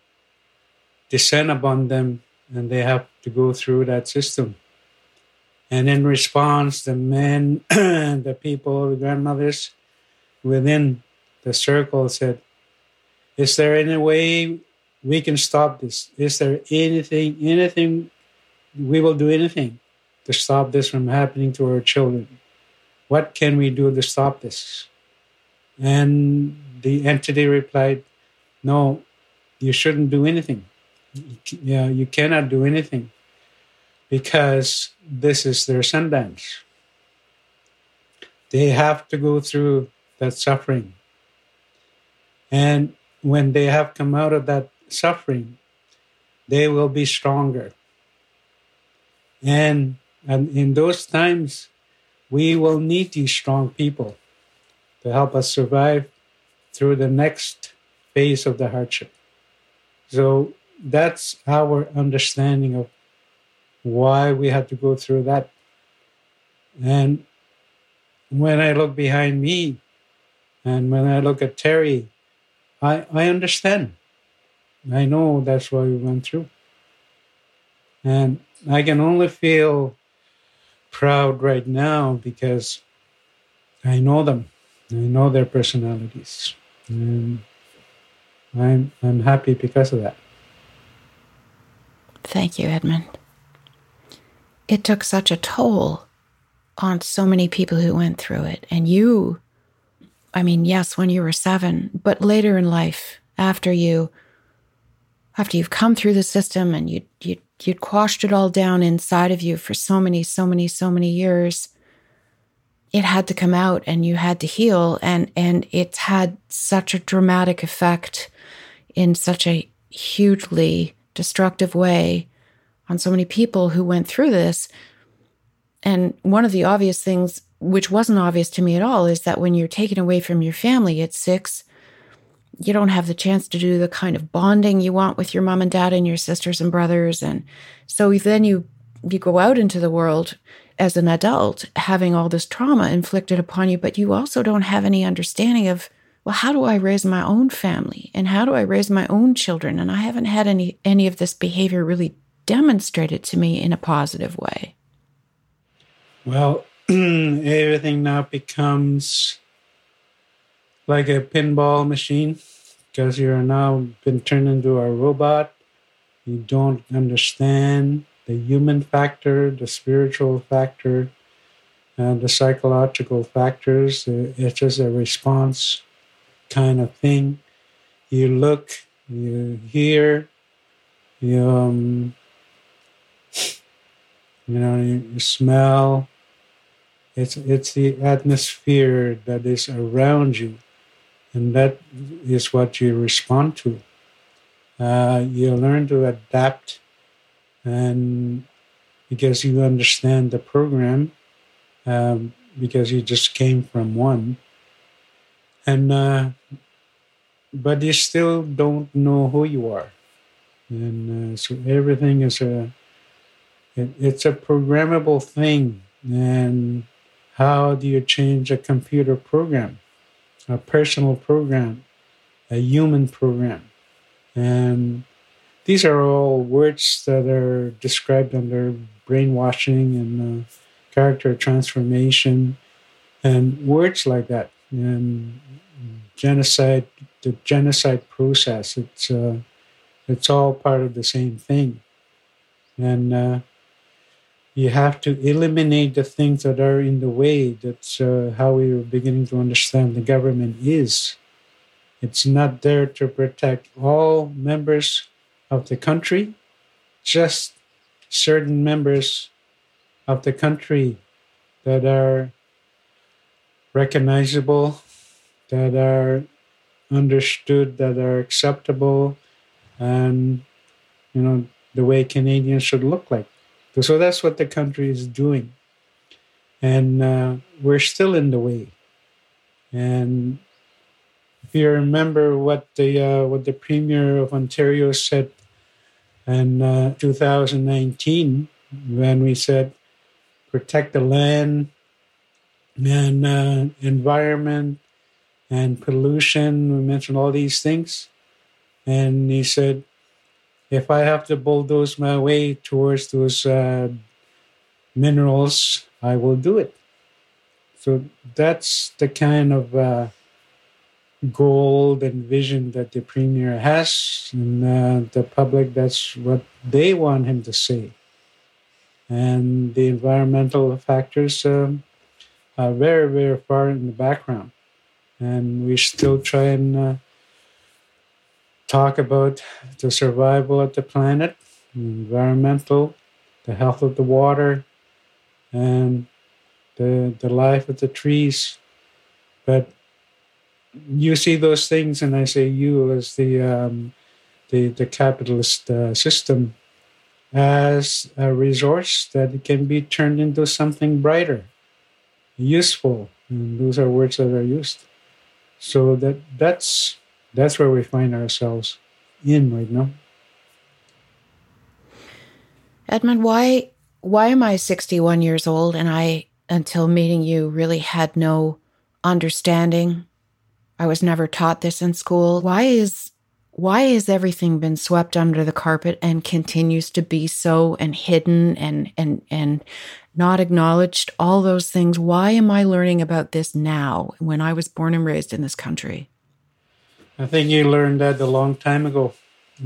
descend upon them and they have to go through that system. And in response, the men, the people, the grandmothers within the circle said, Is there any way we can stop this? Is there anything, anything, we will do anything to stop this from happening to our children? What can we do to stop this? And the entity replied, No, you shouldn't do anything. Yeah, you cannot do anything because this is their Sundance. They have to go through that suffering. And when they have come out of that suffering, they will be stronger. And, and in those times, we will need these strong people to help us survive through the next phase of the hardship. So that's our understanding of why we had to go through that. And when I look behind me and when I look at Terry, I, I understand. I know that's what we went through. And I can only feel proud right now because I know them. I know their personalities. And I'm, I'm happy because of that. Thank you, Edmund. It took such a toll on so many people who went through it. And you, I mean, yes, when you were seven, but later in life, after you, after you've come through the system and you, you, you'd quashed it all down inside of you for so many, so many, so many years, it had to come out and you had to heal. And and it's had such a dramatic effect in such a hugely destructive way on so many people who went through this. And one of the obvious things which wasn't obvious to me at all is that when you're taken away from your family at 6 you don't have the chance to do the kind of bonding you want with your mom and dad and your sisters and brothers and so then you you go out into the world as an adult having all this trauma inflicted upon you, but you also don't have any understanding of, well, how do I raise my own family and how do I raise my own children? And I haven't had any any of this behavior really demonstrated to me in a positive way. Well, everything now becomes like a pinball machine because you're now been turned into a robot. You don't understand the human factor, the spiritual factor, and the psychological factors. It's just a response kind of thing. You look, you hear, you um, you know, you smell. It's it's the atmosphere that is around you, and that is what you respond to. Uh, you learn to adapt and because you understand the program, um, because you just came from one, and uh, but you still don't know who you are, and uh, so everything is a it, it's a programmable thing, and how do you change a computer program, a personal program, a human program, and these are all words that are described under brainwashing and uh, character transformation and words like that. And genocide the genocide process it's uh, it's all part of the same thing. And uh, you have to eliminate the things that are in the way that's uh, how we are beginning to understand the government is it's not there to protect all members of the country, just certain members of the country that are recognizable, that are understood, that are acceptable, and you know the way Canadians should look like. So that's what the country is doing, and uh, we're still in the way. And if you remember what the uh, what the Premier of Ontario said in uh, 2019, when we said protect the land and uh, environment and pollution. We mentioned all these things. And he said, if I have to bulldoze my way towards those uh, minerals, I will do it. So that's the kind of uh, goal and vision that the premier has, and uh, the public, that's what they want him to say and the environmental factors um, are very, very far in the background. And we still try and uh, talk about the survival of the planet, the environmental, the health of the water, and the, the life of the trees. But you see those things, and I say you as the um, the, the capitalist uh, system as a resource that can be turned into something brighter, useful. And those are words that are used. So that that's that's where we find ourselves in right now. Edmund, why why am I 61 years old and I until meeting you really had no understanding? I was never taught this in school. Why is why has everything been swept under the carpet and continues to be so and hidden and and and not acknowledged all those things why am i learning about this now when i was born and raised in this country i think you learned that a long time ago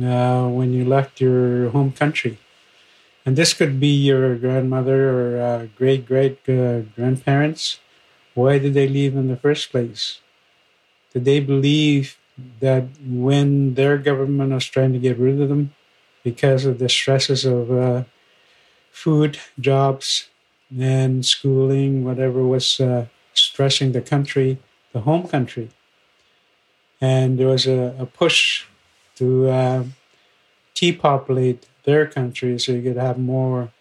uh, when you left your home country. And this could be your grandmother or uh, great great uh, grandparents. Why did they leave in the first place? Did they believe that when their government was trying to get rid of them because of the stresses of uh, food, jobs, and schooling, whatever was uh, stressing the country, the home country. And there was a, a push to uh, depopulate their country so you could have more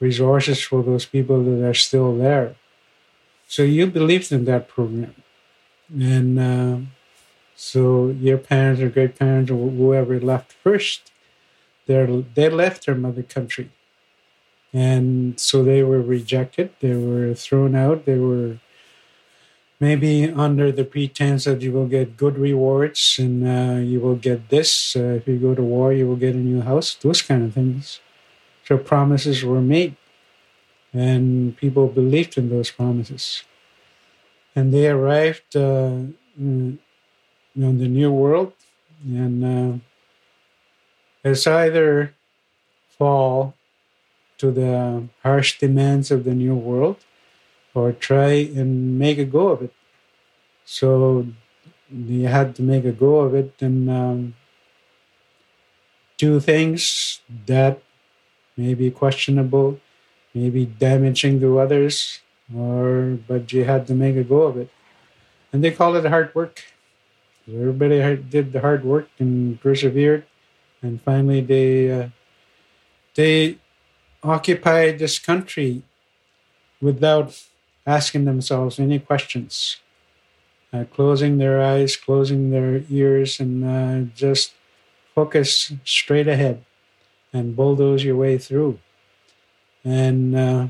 resources for those people that are still there. So you believed in that program. And uh, so your parents or great parents or whoever left first, they they left their mother country, and so they were rejected. They were thrown out. They were maybe under the pretense that you will get good rewards and uh, you will get this. Uh, if you go to war, you will get a new house. Those kind of things. So promises were made, and people believed in those promises. And they arrived. Uh, you know, the new world, and uh, it's either fall to the harsh demands of the new world or try and make a go of it. So you had to make a go of it and um, do things that may be questionable, maybe damaging to others, or but you had to make a go of it. And they call it hard work. Everybody did the hard work and persevered, and finally they uh, they occupied this country without asking themselves any questions, uh, closing their eyes, closing their ears, and uh, just focus straight ahead and bulldoze your way through. And uh,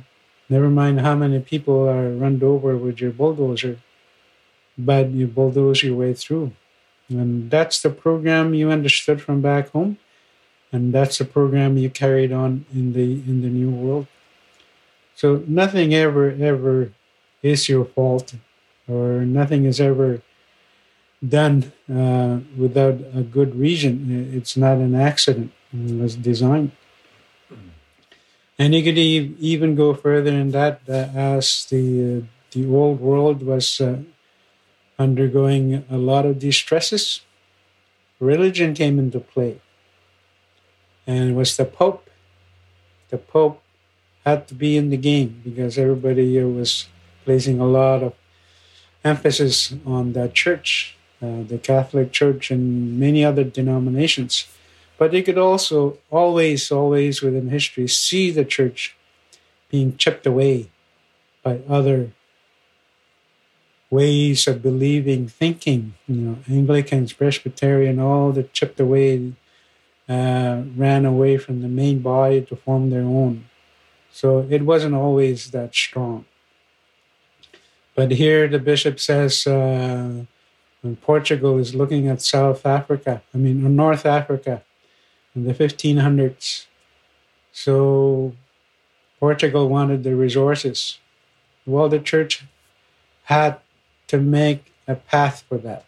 never mind how many people are run over with your bulldozer, but you bulldoze your way through. And that's the program you understood from back home. And that's the program you carried on in the in the new world. So nothing ever ever is your fault, or nothing is ever done uh, without a good reason. It's not an accident. It was designed. And you could even go further in that uh, as the uh, the old world was uh, undergoing a lot of distresses, religion came into play. And it was the Pope, the the Pope had to be in the game because everybody was placing a lot of emphasis on that church, uh, the Catholic Church, and many other denominations. But you could also always, always within history see the church being chipped away by other ways of believing, thinking. You know, Anglicans, Presbyterian, all that chipped away, uh, ran away from the main body to form their own. So it wasn't always that strong. But here the bishop says uh, Portugal is looking at South Africa, I mean, North Africa in the 1500s. So Portugal wanted the resources. Well, the church had to make a path for that.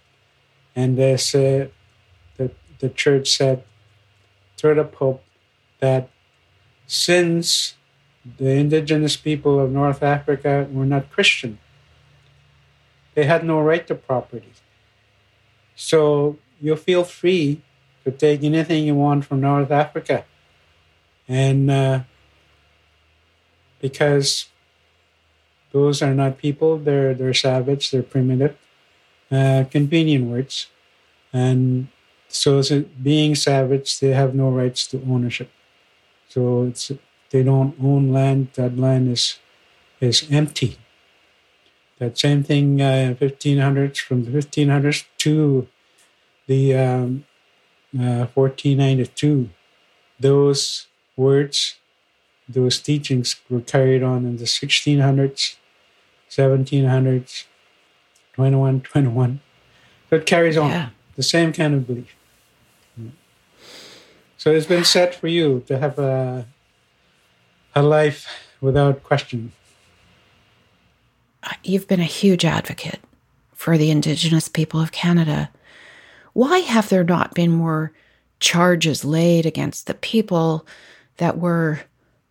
And they said, the, the church said through the Pope that since the indigenous people of North Africa were not Christian, they had no right to property. So you feel free to take anything you want from North Africa. And uh, because those are not people, they're, they're savage, they're primitive, uh, convenient words. And so, so being savage, they have no rights to ownership. So it's they don't own land. That land is is empty. That same thing, uh, 1500s from the 1500s to the um, 1492, uh, those words, those teachings were carried on in the 1600s, 1700s, 2121. So it carries on yeah. the same kind of belief. So it's been set for you to have a, a life without question. You've been a huge advocate for the Indigenous people of Canada why have there not been more charges laid against the people that were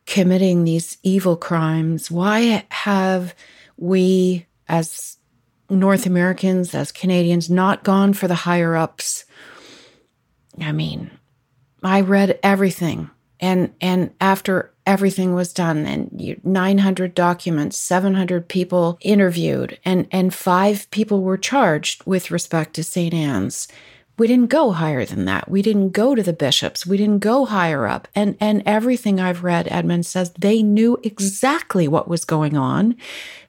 committing these evil crimes? Why have we, as North Americans, as Canadians, not gone for the higher ups? I mean, I read everything and and after everything was done and 900 documents 700 people interviewed and and five people were charged with respect to St Anne's we didn't go higher than that. We didn't go to the bishops. We didn't go higher up. And and everything I've read, Edmund says they knew exactly what was going on.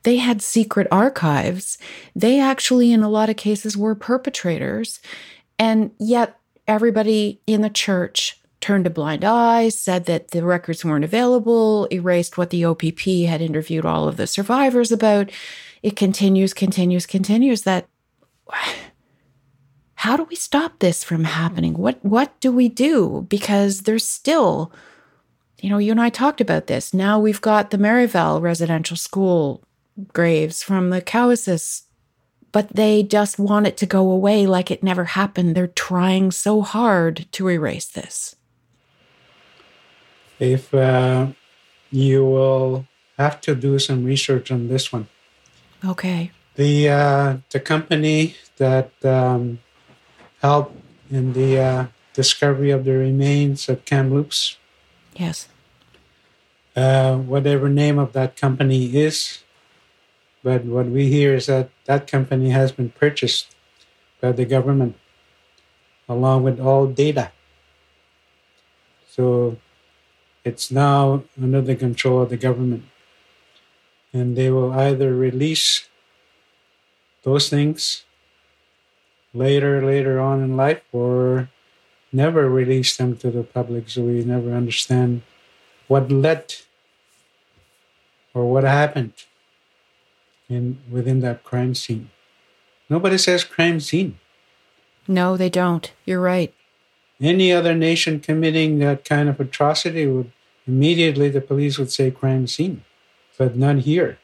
They had secret archives. They actually, in a lot of cases, were perpetrators. And yet everybody in the church turned a blind eye, said that the records weren't available, erased what the OPP had interviewed all of the survivors about. It continues, continues, continues that how do we stop this from happening? What what do we do? Because there's still, you know, you and I talked about this. Now we've got the Marieval residential school graves from the Cowessess, but they just want it to go away like it never happened. They're trying so hard to erase this. If uh, you will have to do some research on this one. Okay. The uh, the company that um, help in the uh, discovery of the remains of Kamloops. Yes. Uh, whatever name of that company is, but what we hear is that that company has been purchased by the government along with all data. So it's now under the control of the government. And they will either release those things later later on in life or never release them to the public so we never understand what led or what happened in within that crime scene. Nobody says crime scene. No they don't. You're right. Any other nation committing that kind of atrocity would immediately the police would say crime scene but not here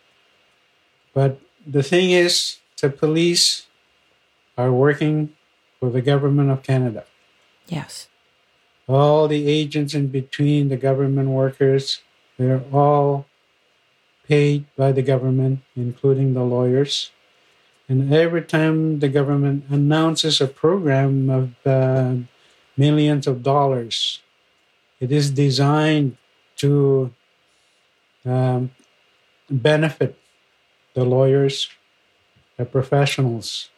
but the thing is the police are working for the government of Canada. Yes. All the agents in between the government workers, they're all paid by the government, including the lawyers. And every time the government announces a program of uh, millions of dollars, it is designed to um, benefit the lawyers, the professionals,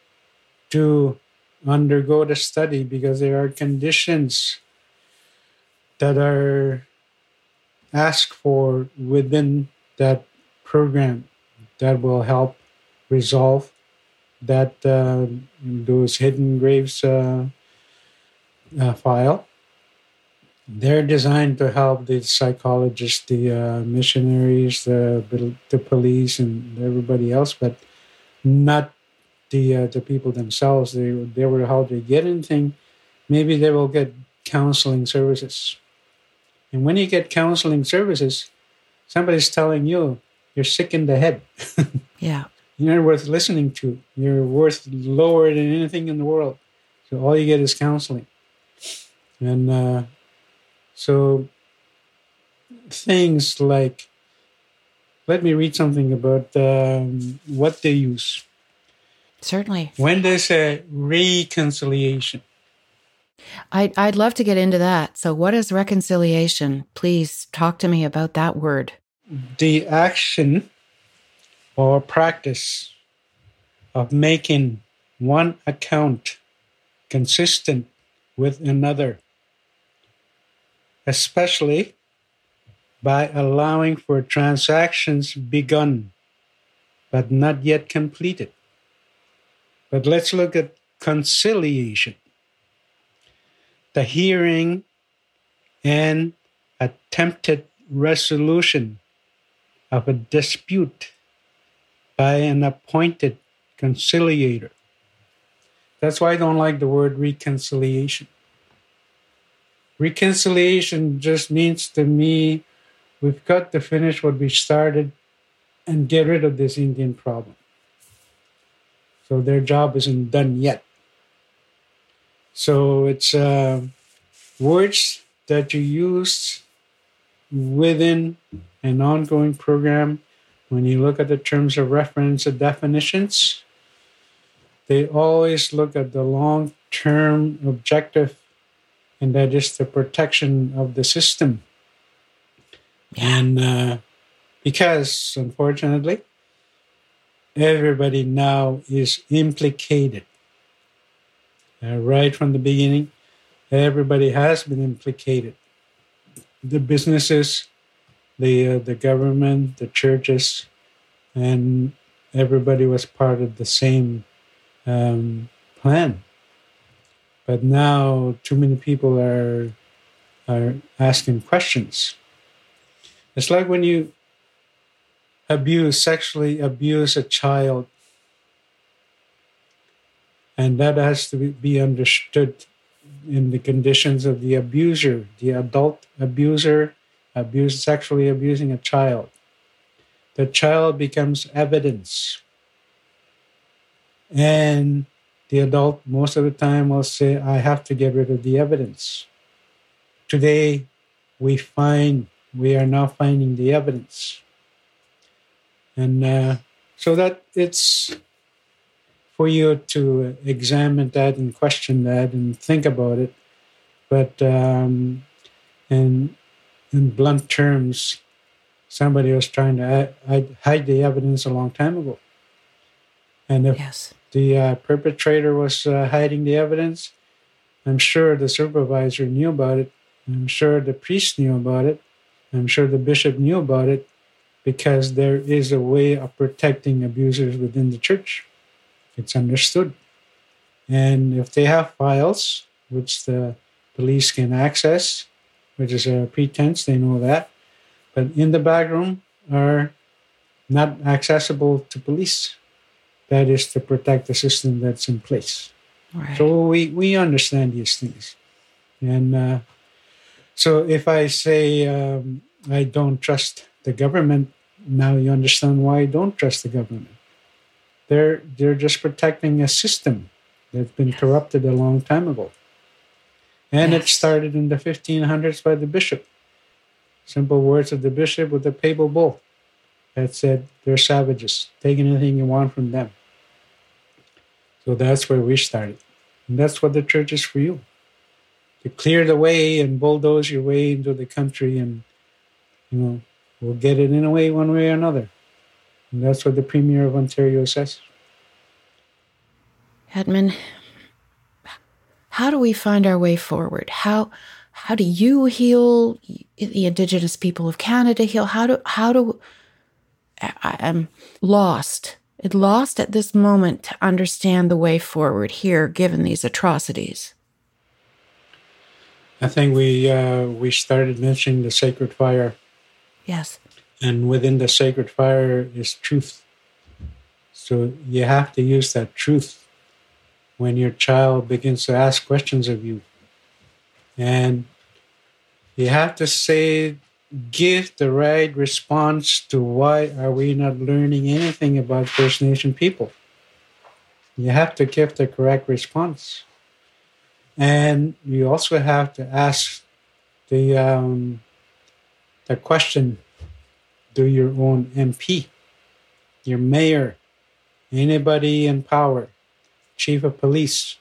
to undergo the study because there are conditions that are asked for within that program that will help resolve that uh, those hidden graves uh, uh, file. They're designed to help the psychologists, the uh, missionaries, the the police, and everybody else, but not the uh, the people themselves. They they were how they get anything. Maybe they will get counseling services, and when you get counseling services, somebody's telling you you're sick in the head. yeah, you're not worth listening to. You're worth lower than anything in the world. So all you get is counseling. And uh, so things like, let me read something about um, what they use. Certainly. When they say reconciliation. I'd, I'd love to get into that. So, what is reconciliation? Please talk to me about that word. The action or practice of making one account consistent with another especially by allowing for transactions begun but not yet completed. But let's look at conciliation the hearing and attempted resolution of a dispute by an appointed conciliator. That's why I don't like the word reconciliation. Reconciliation just means to me we've got to finish what we started and get rid of this Indian problem. So their job isn't done yet. So it's uh, words that you use within an ongoing program. When you look at the terms of reference and definitions, they always look at the long term objective and that is the protection of the system. And uh, because, unfortunately, everybody now is implicated. Uh, right from the beginning, everybody has been implicated. The businesses, the uh, the government, the churches, and everybody was part of the same um, plan. But now too many people are are asking questions. It's like when you abuse, sexually abuse a child, and that has to be understood in the conditions of the abuser, the adult abuser, abuse, sexually abusing a child. The child becomes evidence. And the adult, most of the time, will say, I have to get rid of the evidence. Today, we find, we are now finding the evidence. And uh, so that it's for you to examine that and question that and think about it. But um, in, in blunt terms, somebody was trying to hide the evidence a long time ago. And if yes the uh, perpetrator was uh, hiding the evidence. I'm sure the supervisor knew about it. I'm sure the priest knew about it. I'm sure the bishop knew about it because there is a way of protecting abusers within the church. It's understood. And if they have files, which the police can access, which is a pretense, they know that, but in the back room are not accessible to police that is to protect the system that's in place. Right. So we, we understand these things. And uh, so if I say um, I don't trust the government, now you understand why I don't trust the government. They're, they're just protecting a system that's been yes. corrupted a long time ago. And yes. it started in the 1500s by the bishop. Simple words of the bishop with a papal bull that said, They're savages. Take anything you want from them. So that's where we started. And that's what the church is for you to clear the way and bulldoze your way into the country and you know, we'll get it in a way, one way or another. And that's what the Premier of Ontario says. Edmund, how do we find our way forward? How how do you heal the Indigenous people of Canada heal? How do how do I, I'm lost, lost at this moment to understand the way forward here, given these atrocities. I think we uh, we started mentioning the sacred fire. Yes. And within the sacred fire is truth. So you have to use that truth when your child begins to ask questions of you. And you have to say, give the right response to why are we not learning anything about First Nation people. You have to give the correct response. And you also have to ask the, um, the question to your own MP, your mayor, anybody in power, chief of police,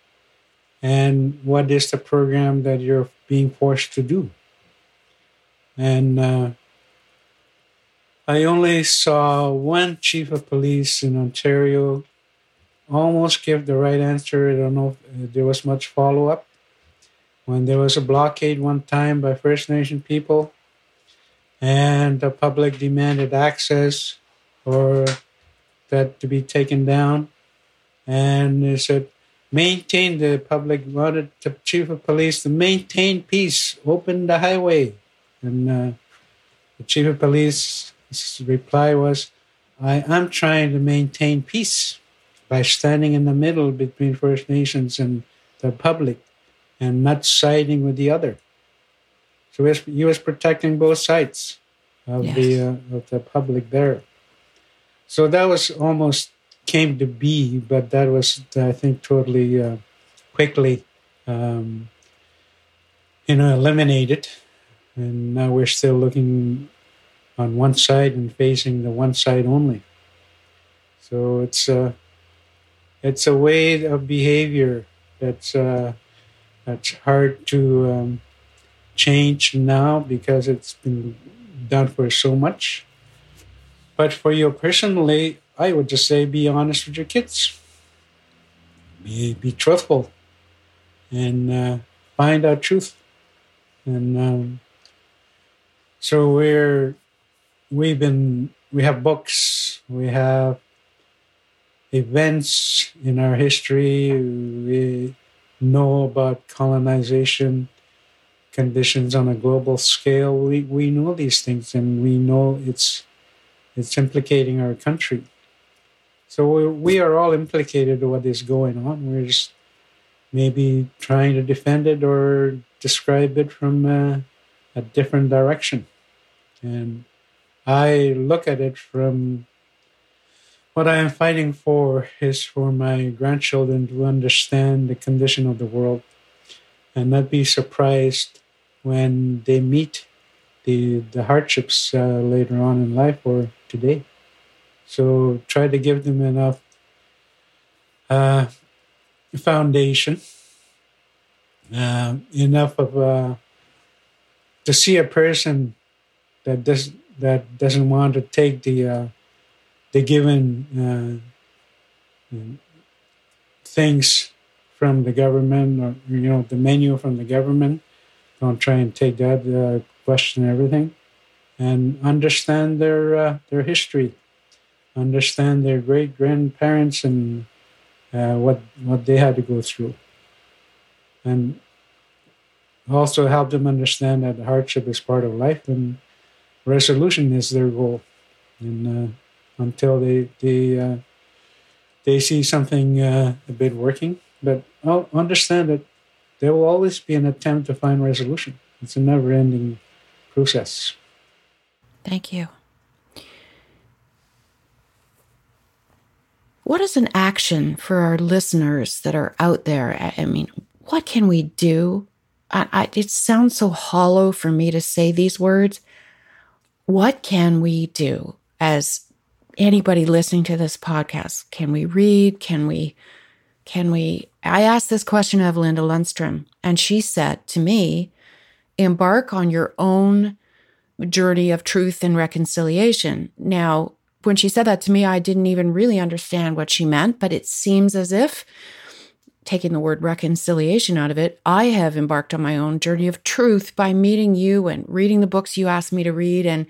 and what is the program that you're being forced to do. And uh, I only saw one chief of police in Ontario almost give the right answer. I don't know if there was much follow up. When there was a blockade one time by First Nation people, and the public demanded access or that to be taken down, and they said, maintain the public wanted the chief of police to maintain peace, open the highway, and uh, the chief of police's reply was, I am trying to maintain peace by standing in the middle between First Nations and the public and not siding with the other. So he was, he was protecting both sides of yes. the uh, of the public there. So that was almost came to be, but that was I think totally uh, quickly um, you know eliminated and now we're still looking on one side and facing the one side only. So it's a it's a way of behavior that's uh, that's hard to um, change now because it's been done for so much. But for you personally, I would just say be honest with your kids. Be, be truthful and uh, find out truth. And um, so we're we've been we have books, we have events in our history. We know about colonization conditions on a global scale. We we know these things, and we know it's it's implicating our country. So we, we are all implicated in what is going on. We're just maybe trying to defend it or describe it from a, a different direction. And I look at it from what I am fighting for is for my grandchildren to understand the condition of the world and not be surprised when they meet the, the hardships uh, later on in life or today. So try to give them enough uh, foundation, uh, enough of uh, to see a person that does that doesn't want to take the uh, the given uh, things from the government or you know the menu from the government. Don't try and take that uh, question everything, and understand their uh, their history, understand their great grandparents and uh, what what they had to go through, and also help them understand that hardship is part of life and resolution is their goal, and uh, until they they uh, they see something uh, a bit working, but I'll understand that there will always be an attempt to find resolution. It's a never-ending process. Thank you. What is an action for our listeners that are out there? I mean, what can we do? I, I, it sounds so hollow for me to say these words, what can we do as anybody listening to this podcast? Can we read? Can we, can we? I asked this question of Linda Lundstrom, and she said to me, embark on your own journey of truth and reconciliation. Now, when she said that to me, I didn't even really understand what she meant, but it seems as if, taking the word reconciliation out of it, I have embarked on my own journey of truth by meeting you and reading the books you asked me to read and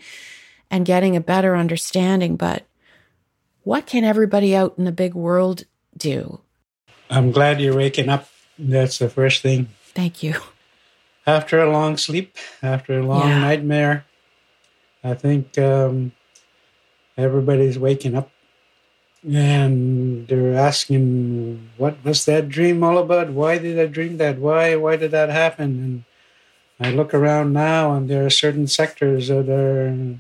and getting a better understanding. But what can everybody out in the big world do? I'm glad you're waking up. That's the first thing. Thank you. After a long sleep, after a long yeah. nightmare, I think um, everybody's waking up and they're asking, "What was that dream all about? Why did I dream that? Why? Why did that happen?" And I look around now, and there are certain sectors that are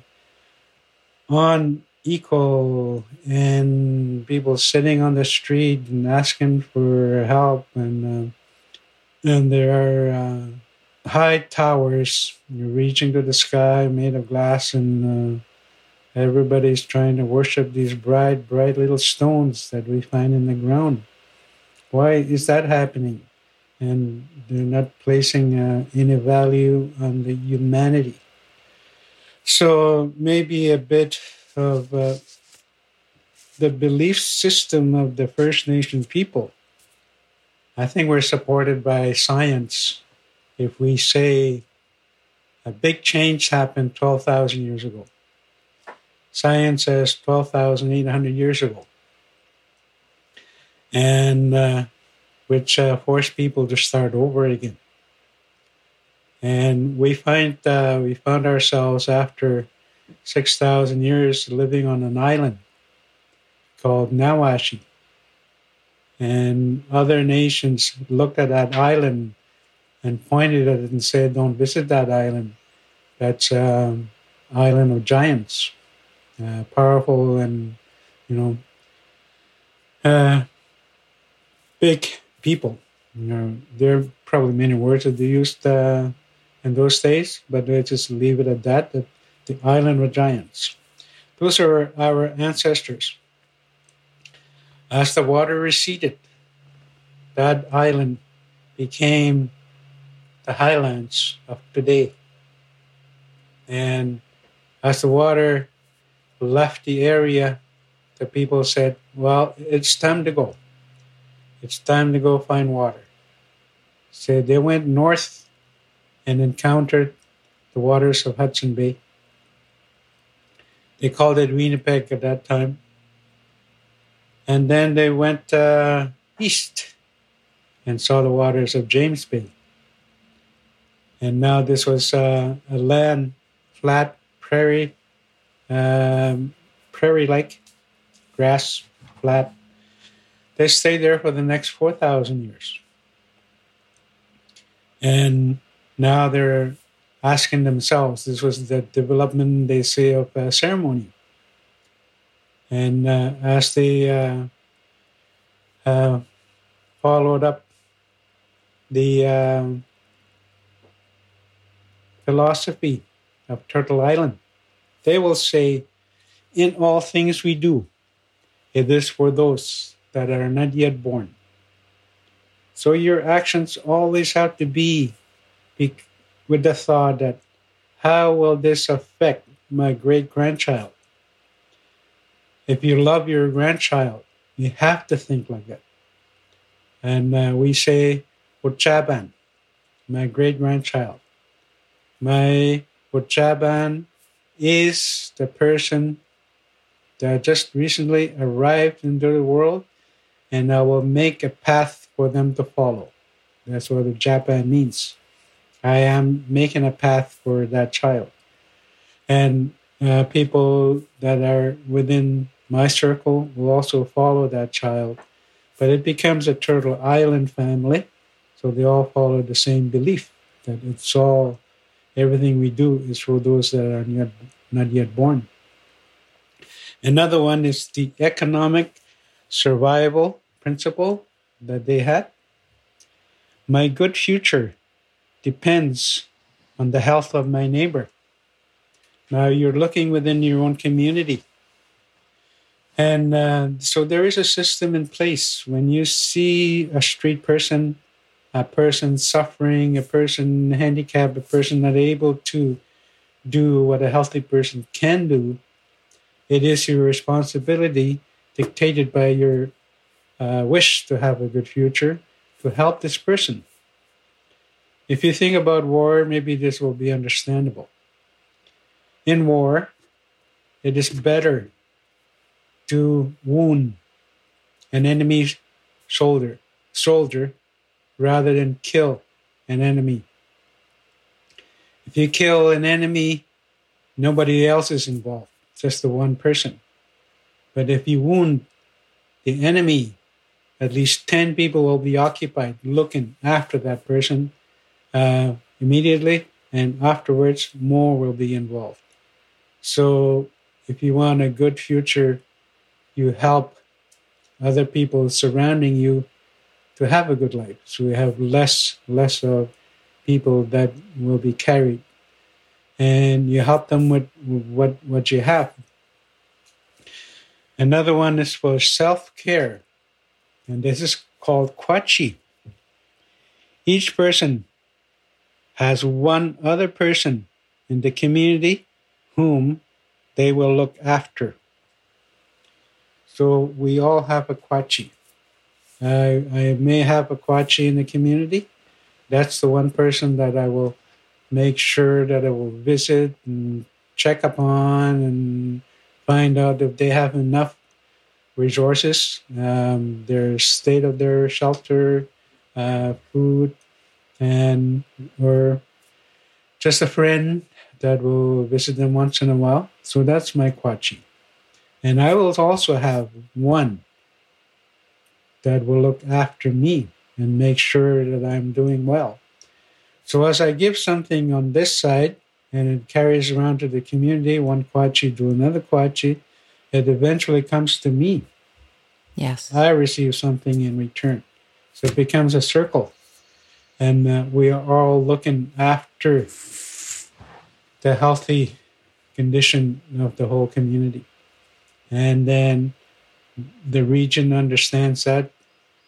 on equal and people sitting on the street and asking for help and uh, and there are uh, high towers reaching to the sky made of glass and uh, everybody's trying to worship these bright bright little stones that we find in the ground why is that happening and they're not placing uh, any value on the humanity so maybe a bit of uh, the belief system of the First Nation people. I think we're supported by science if we say a big change happened 12,000 years ago. Science says 12,800 years ago. And uh, which uh, forced people to start over again. And we find uh, we found ourselves after six thousand years living on an island called Nawashi, and other nations looked at that island and pointed at it and said, "Don't visit that island. That's um, island of giants, uh, powerful and you know uh, big people." You know, there are probably many words that they used. Uh, in those days, but let's just leave it at that, that the island of giants. Those are our ancestors. As the water receded, that island became the highlands of today. And as the water left the area, the people said, Well, it's time to go. It's time to go find water. So they went north and encountered the waters of Hudson Bay. They called it Winnipeg at that time. And then they went uh, east and saw the waters of James Bay. And now this was uh, a land, flat prairie, um, prairie like, grass, flat. They stayed there for the next 4,000 years. And now they're asking themselves. This was the development, they say, of a ceremony. And uh, as they uh, uh, followed up the um, philosophy of Turtle Island, they will say, In all things we do, it is for those that are not yet born. So your actions always have to be with the thought that how will this affect my great grandchild? If you love your grandchild, you have to think like that. And uh, we say, Uchaban, my great grandchild. My Uchaban is the person that just recently arrived into the world, and I will make a path for them to follow. That's what the Japan means. I am making a path for that child. And uh, people that are within my circle will also follow that child. But it becomes a Turtle Island family. So they all follow the same belief that it's all, everything we do is for those that are not, not yet born. Another one is the economic survival principle that they had. My good future depends on the health of my neighbor. Now you're looking within your own community. And uh, so there is a system in place. When you see a street person, a person suffering, a person handicapped, a person not able to do what a healthy person can do. It is your responsibility, dictated by your uh, wish to have a good future, to help this person. If you think about war, maybe this will be understandable. In war, it is better to wound an enemy soldier, soldier rather than kill an enemy. If you kill an enemy, nobody else is involved, just the one person. But if you wound the enemy, at least 10 people will be occupied looking after that person uh, immediately, and afterwards, more will be involved. So, if you want a good future, you help other people surrounding you to have a good life. So we have less less of people that will be carried, and you help them with what what you have. Another one is for self care, and this is called kwachi. Each person has one other person in the community whom they will look after. So we all have a kwachi. I, may have a kwachi in the community. That's the one person that I will make sure that I will visit and check upon and find out if they have enough resources, um, their state of their shelter, uh, food, and or just a friend that will visit them once in a while. So that's my kwachi. And I will also have one that will look after me and make sure that I'm doing well. So as I give something on this side and it carries around to the community, one kwachi to another kwachi, it eventually comes to me. Yes. I receive something in return. So it becomes a circle. And uh, we are all looking after the healthy condition of the whole community. And then the region understands that,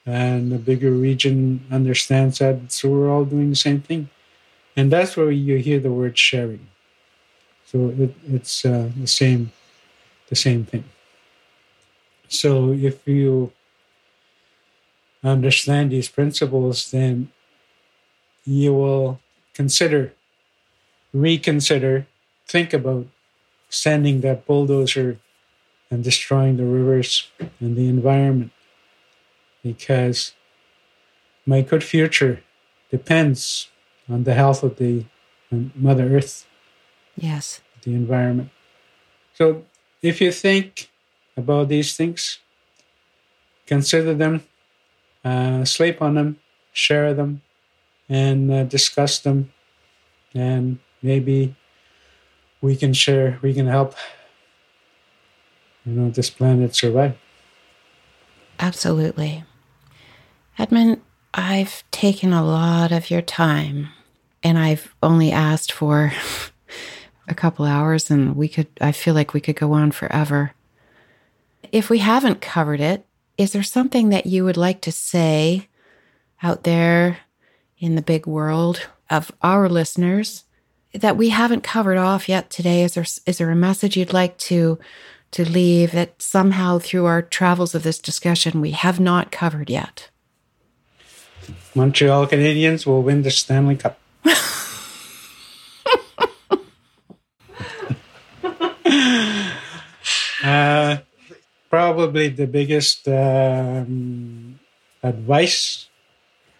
and the bigger region understands that. So we're all doing the same thing. And that's where you hear the word sharing. So it, it's uh, the same, the same thing. So if you understand these principles, then you will consider, reconsider, think about sending that bulldozer and destroying the rivers and the environment because my good future depends on the health of the Mother Earth. Yes. The environment. So if you think about these things, consider them, uh, sleep on them, share them, and uh, discuss them, and maybe we can share, we can help you know, this planet survive. Absolutely. Edmund, I've taken a lot of your time and I've only asked for a couple hours and we could I feel like we could go on forever. If we haven't covered it, is there something that you would like to say out there in the big world of our listeners that we haven't covered off yet today? Is there is there a message you'd like to to leave that somehow through our travels of this discussion we have not covered yet? Montreal Canadiens will win the Stanley Cup. uh, probably the biggest um, advice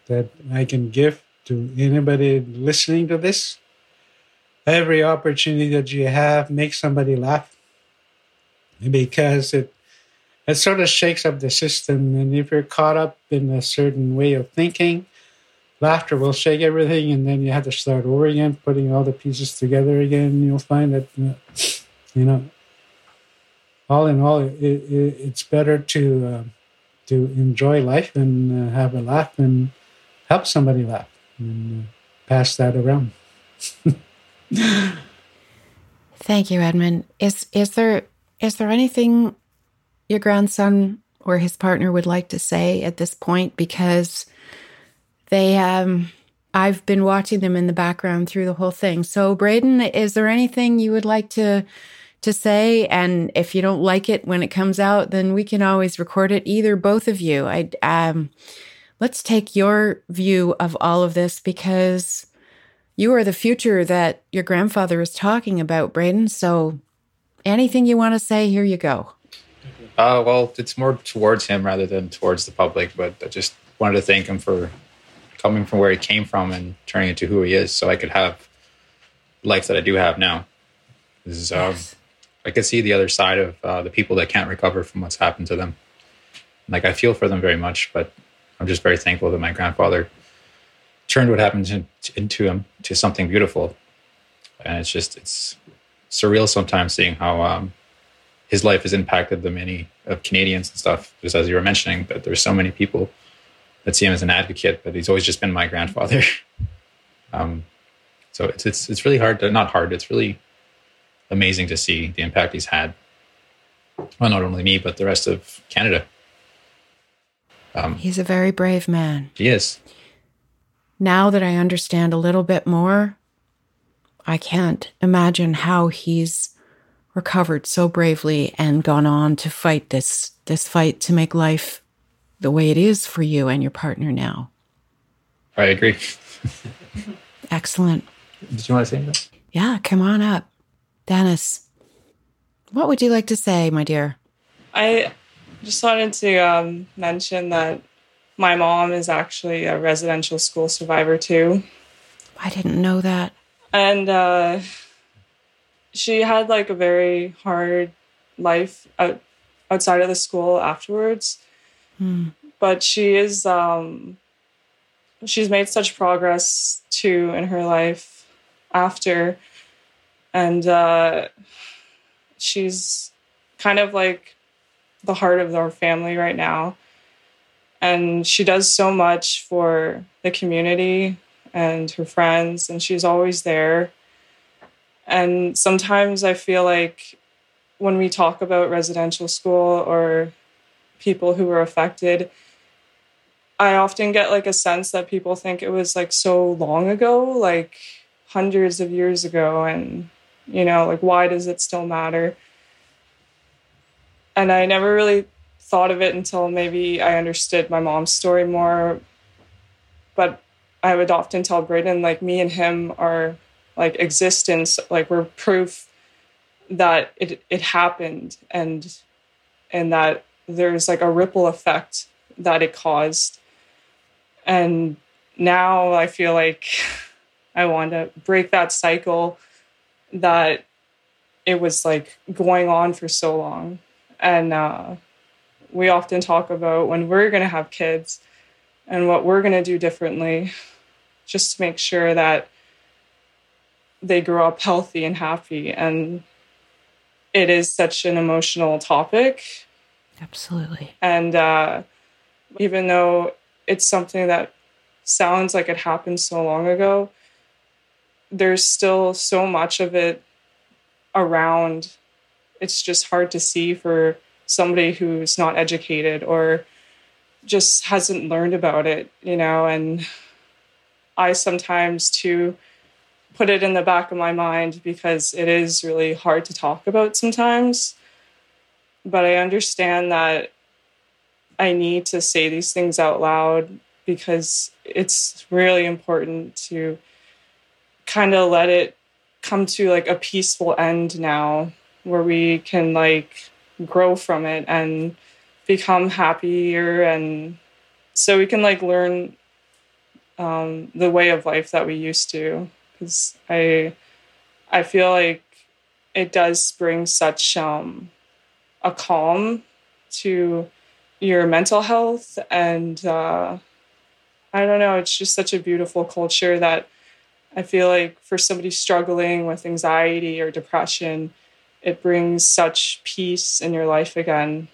that I can give to anybody listening to this every opportunity that you have, make somebody laugh because it it sort of shakes up the system. And if you're caught up in a certain way of thinking, laughter will shake everything, and then you have to start over again, putting all the pieces together again. You'll find that you know, all in all, it, it, it's better to uh, to enjoy life and uh, have a laugh and help somebody laugh and uh, pass that around. Thank you, Edmund. Is is there is there anything your grandson or his partner would like to say at this point? Because they um I've been watching them in the background through the whole thing. So, Braden, is there anything you would like to to say? And if you don't like it when it comes out, then we can always record it. Either both of you. I um, let's take your view of all of this because you are the future that your grandfather is talking about, Braden. So, anything you want to say, here you go. Uh, well, it's more towards him rather than towards the public, but I just wanted to thank him for coming from where he came from and turning into who he is so I could have life that I do have now. Is, um, yes. I could see the other side of uh, the people that can't recover from what's happened to them. Like I feel for them very much, but I'm just very thankful that my grandfather turned what happened to, into him to something beautiful. And it's just it's surreal sometimes seeing how um, his life has impacted the many of Canadians and stuff. Just as you were mentioning, that there's so many people that see him as an advocate, but he's always just been my grandfather. um, so it's it's it's really hard to not hard. It's really amazing to see the impact he's had. Well, not only me, but the rest of Canada. Um, he's a very brave man. He is. Now that I understand a little bit more, I can't imagine how he's recovered so bravely and gone on to fight this this fight to make life the way it is for you and your partner now. I agree. Excellent. Did you want to say anything? Yeah, come on up. Dennis, what would you like to say, my dear? I just wanted to um, mention that my mom is actually a residential school survivor too. I didn't know that. And uh, she had like a very hard life out, outside of the school afterwards. Hmm. But she is um, she's made such progress too in her life after, and uh, she's kind of like the heart of our family right now. And she does so much for the community and her friends, and she's always there. And sometimes I feel like when we talk about residential school or people who were affected i often get like a sense that people think it was like so long ago like hundreds of years ago and you know like why does it still matter? And i never really thought of it until maybe i understood my mom's story more but i would often tell braden like me and him are like existence like we're proof that it it happened and and that there's like a ripple effect that it caused. And now I feel like I want to break that cycle that it was like going on for so long. And uh, we often talk about when we're going to have kids and what we're going to do differently just to make sure that they grow up healthy and happy. And it is such an emotional topic Absolutely. And uh, even though it's something that sounds like it happened so long ago, there's still so much of it around. It's just hard to see for somebody who's not educated or just hasn't learned about it, you know. And I sometimes too put it in the back of my mind because it is really hard to talk about sometimes but I understand that I need to say these things out loud because it's really important to kind of let it come to like a peaceful end now where we can like grow from it and become happier and so we can like learn um, the way of life that we used to. Because i i feel like it does bring such um, a calm to your mental health and uh, i don't know it's just such a beautiful culture that i feel like for somebody struggling with anxiety or depression it brings such peace in your life again.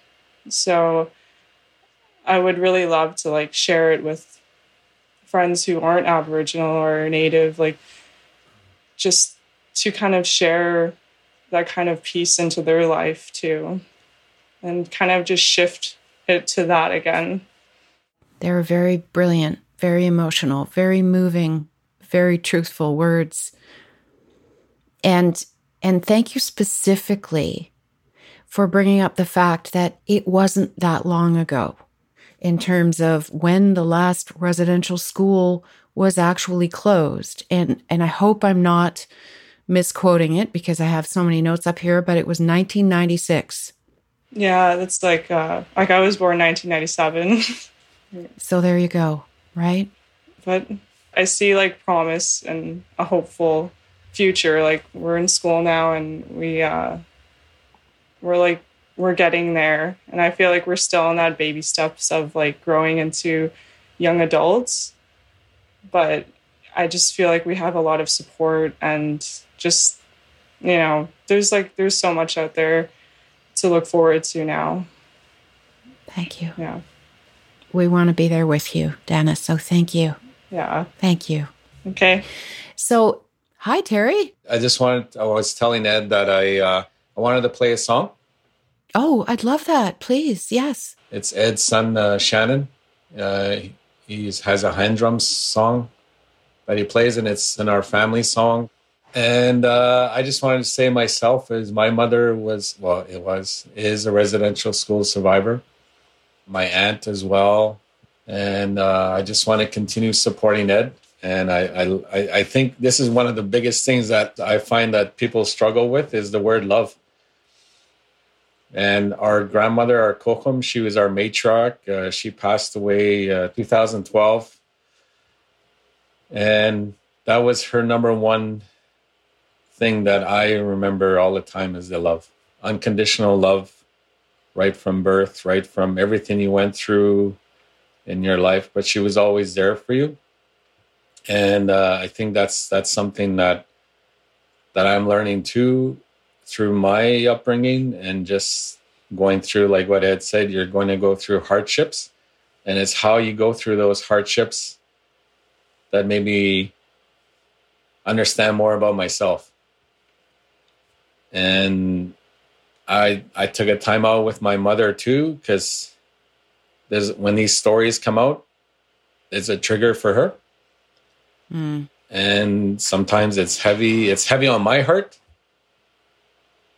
So i would really love to like share it with friends who aren't aboriginal or native like just to kind of share that kind of peace into their life too and kind of just shift it to that again. They're a very brilliant very emotional, very moving, very truthful words. And and thank you specifically for bringing up the fact that it wasn't that long ago in terms of when the last residential school was actually closed. And and I hope I'm not misquoting it because I have so many notes up here, but it was 1996. Yeah, that's like uh like I was born 1997. so there you go, right? But I see like promise and a hopeful future. Like we're in school now and we uh we're like we're getting there and i feel like we're still in that baby steps of like growing into young adults but i just feel like we have a lot of support and just you know there's like there's so much out there to look forward to now thank you yeah we want to be there with you Dana. so thank you yeah thank you okay so hi terry i just wanted i was telling ed that i uh I wanted to play a song. Oh, I'd love that. Please, yes. It's Ed's son, uh, Shannon. Uh, he has a hand drum song that he plays, and it's in our family song. And uh, I just wanted to say myself, as my mother was, well, it was, is a residential school survivor. My aunt as well. And uh, I just want to continue supporting Ed. And I, I, I think this is one of the biggest things that I find that people struggle with is the word love and our grandmother, our kokum, she was our matriarch. Uh, she passed away uh, 2012. And that was her number one thing that I remember all the time is the love. Unconditional love, right from birth, right from everything you went through in your life. But she was always there for you. And uh, I think that's that's something that that I'm learning too through my upbringing and just going through like what ed said you're going to go through hardships and it's how you go through those hardships that made me understand more about myself and i i took a time out with my mother too because there's when these stories come out it's a trigger for her. Mm. and sometimes it's heavy it's heavy on my heart.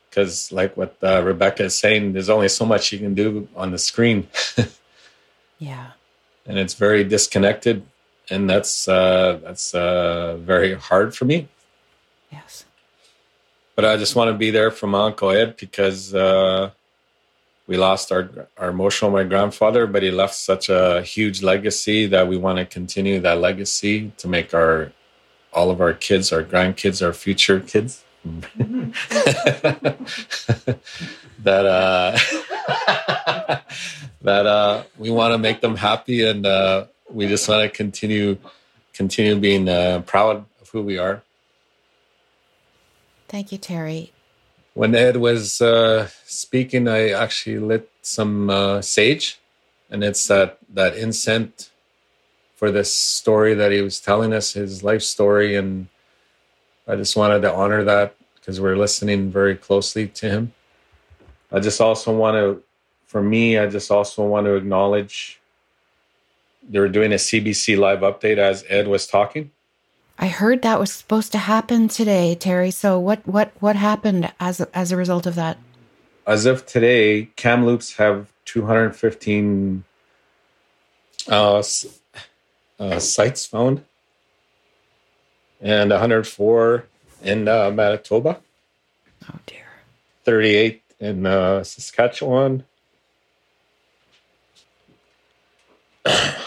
Because like what uh, rebecca is saying there's only so much you can do on the screen. Yeah. And it's very disconnected and that's uh that's uh very hard for me. Yes but i just want to be there for my uncle ed because uh we lost our our emotional my grandfather but he left such a huge legacy that we want to continue that legacy to make our all of our kids our grandkids our future kids that uh, that uh, we want to make them happy, and uh, we just want to continue continue being uh, proud of who we are. Thank you, Terry. When Ed was uh, speaking, I actually lit some uh, sage, and it's that that incense for this story that he was telling us, his life story, and I just wanted to honor that because we're listening very closely to him. I just also want to, for me, I just also want to acknowledge they were doing a CBC live update as Ed was talking. I heard that was supposed to happen today, Terry. So what what what happened as a, as a result of that? As of today, Kamloops have 215 uh, uh, sites found and 104 in uh, Manitoba. Oh dear. 38 in uh, Saskatchewan.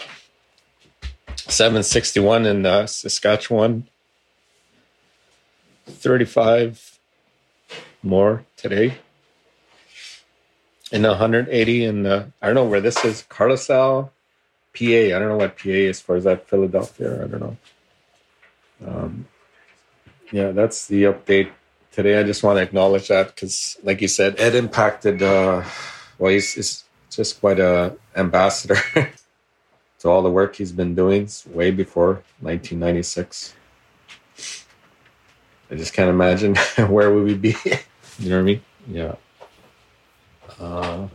Seven sixty one in uh, Saskatchewan. Thirty five more today. And one hundred eighty in uh, I don't know where this is. Carlosal, PA. I don't know what PA is for. Is that Philadelphia? I don't know. Um, yeah, that's the update today. I just want to acknowledge that because, like you said, Ed impacted. Uh, well, he's, he's just quite a ambassador to all the work he's been doing way before 1996. I just can't imagine where would we be. you know what I mean? Yeah. Uh,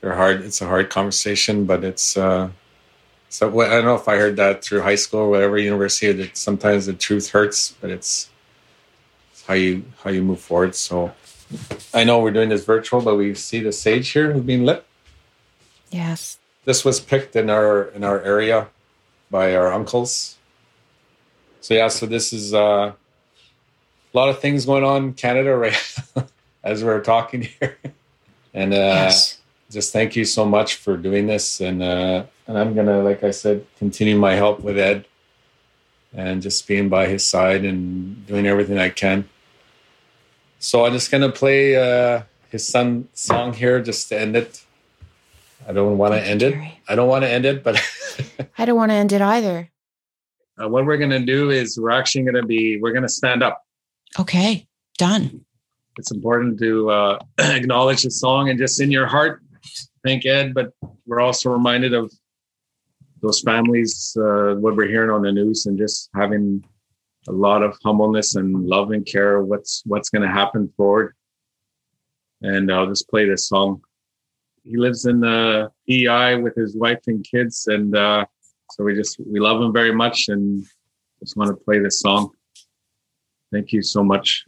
they're hard. It's a hard conversation, but it's uh, So I don't know if I heard that through high school or whatever university. That sometimes the truth hurts, but it's, it's how you how you move forward. So I know we're doing this virtual, but we see the sage here who's being lit. Yes. This was picked in our in our area by our uncles. So yeah, so this is uh, a lot of things going on in Canada right as we're talking here, and uh, yes. just thank you so much for doing this, and uh, and I'm gonna, like I said, continue my help with Ed, and just being by his side and doing everything I can. So I'm just gonna play uh, his son song here just to end it. I don't want to end it. I don't want to end it, but I don't want to end it either. Uh, what we're going to do is we're actually going to be we're going to stand up. Okay, done. It's important to uh, acknowledge the song and just in your heart thank Ed, but we're also reminded of those families, uh, what we're hearing on the news, and just having a lot of humbleness and love and care. What's what's going to happen forward? And I'll just play this song he lives in the PEI with his wife and kids, and uh, so we just we love him very much, and just want to play this song. Thank you so much.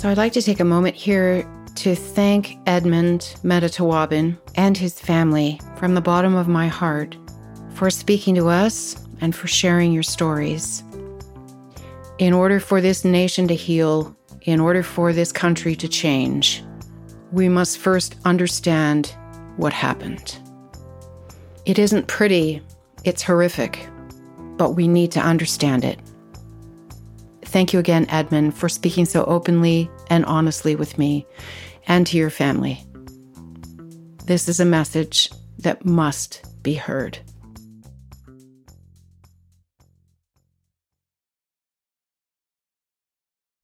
So I'd like to take a moment here to thank Edmund Metatawabin and his family from the bottom of my heart for speaking to us and for sharing your stories. In order for this nation to heal, in order for this country to change, we must first understand what happened. It isn't pretty, it's horrific, but we need to understand it. Thank you again, Edmund, for speaking so openly and honestly with me and to your family. This is a message that must be heard.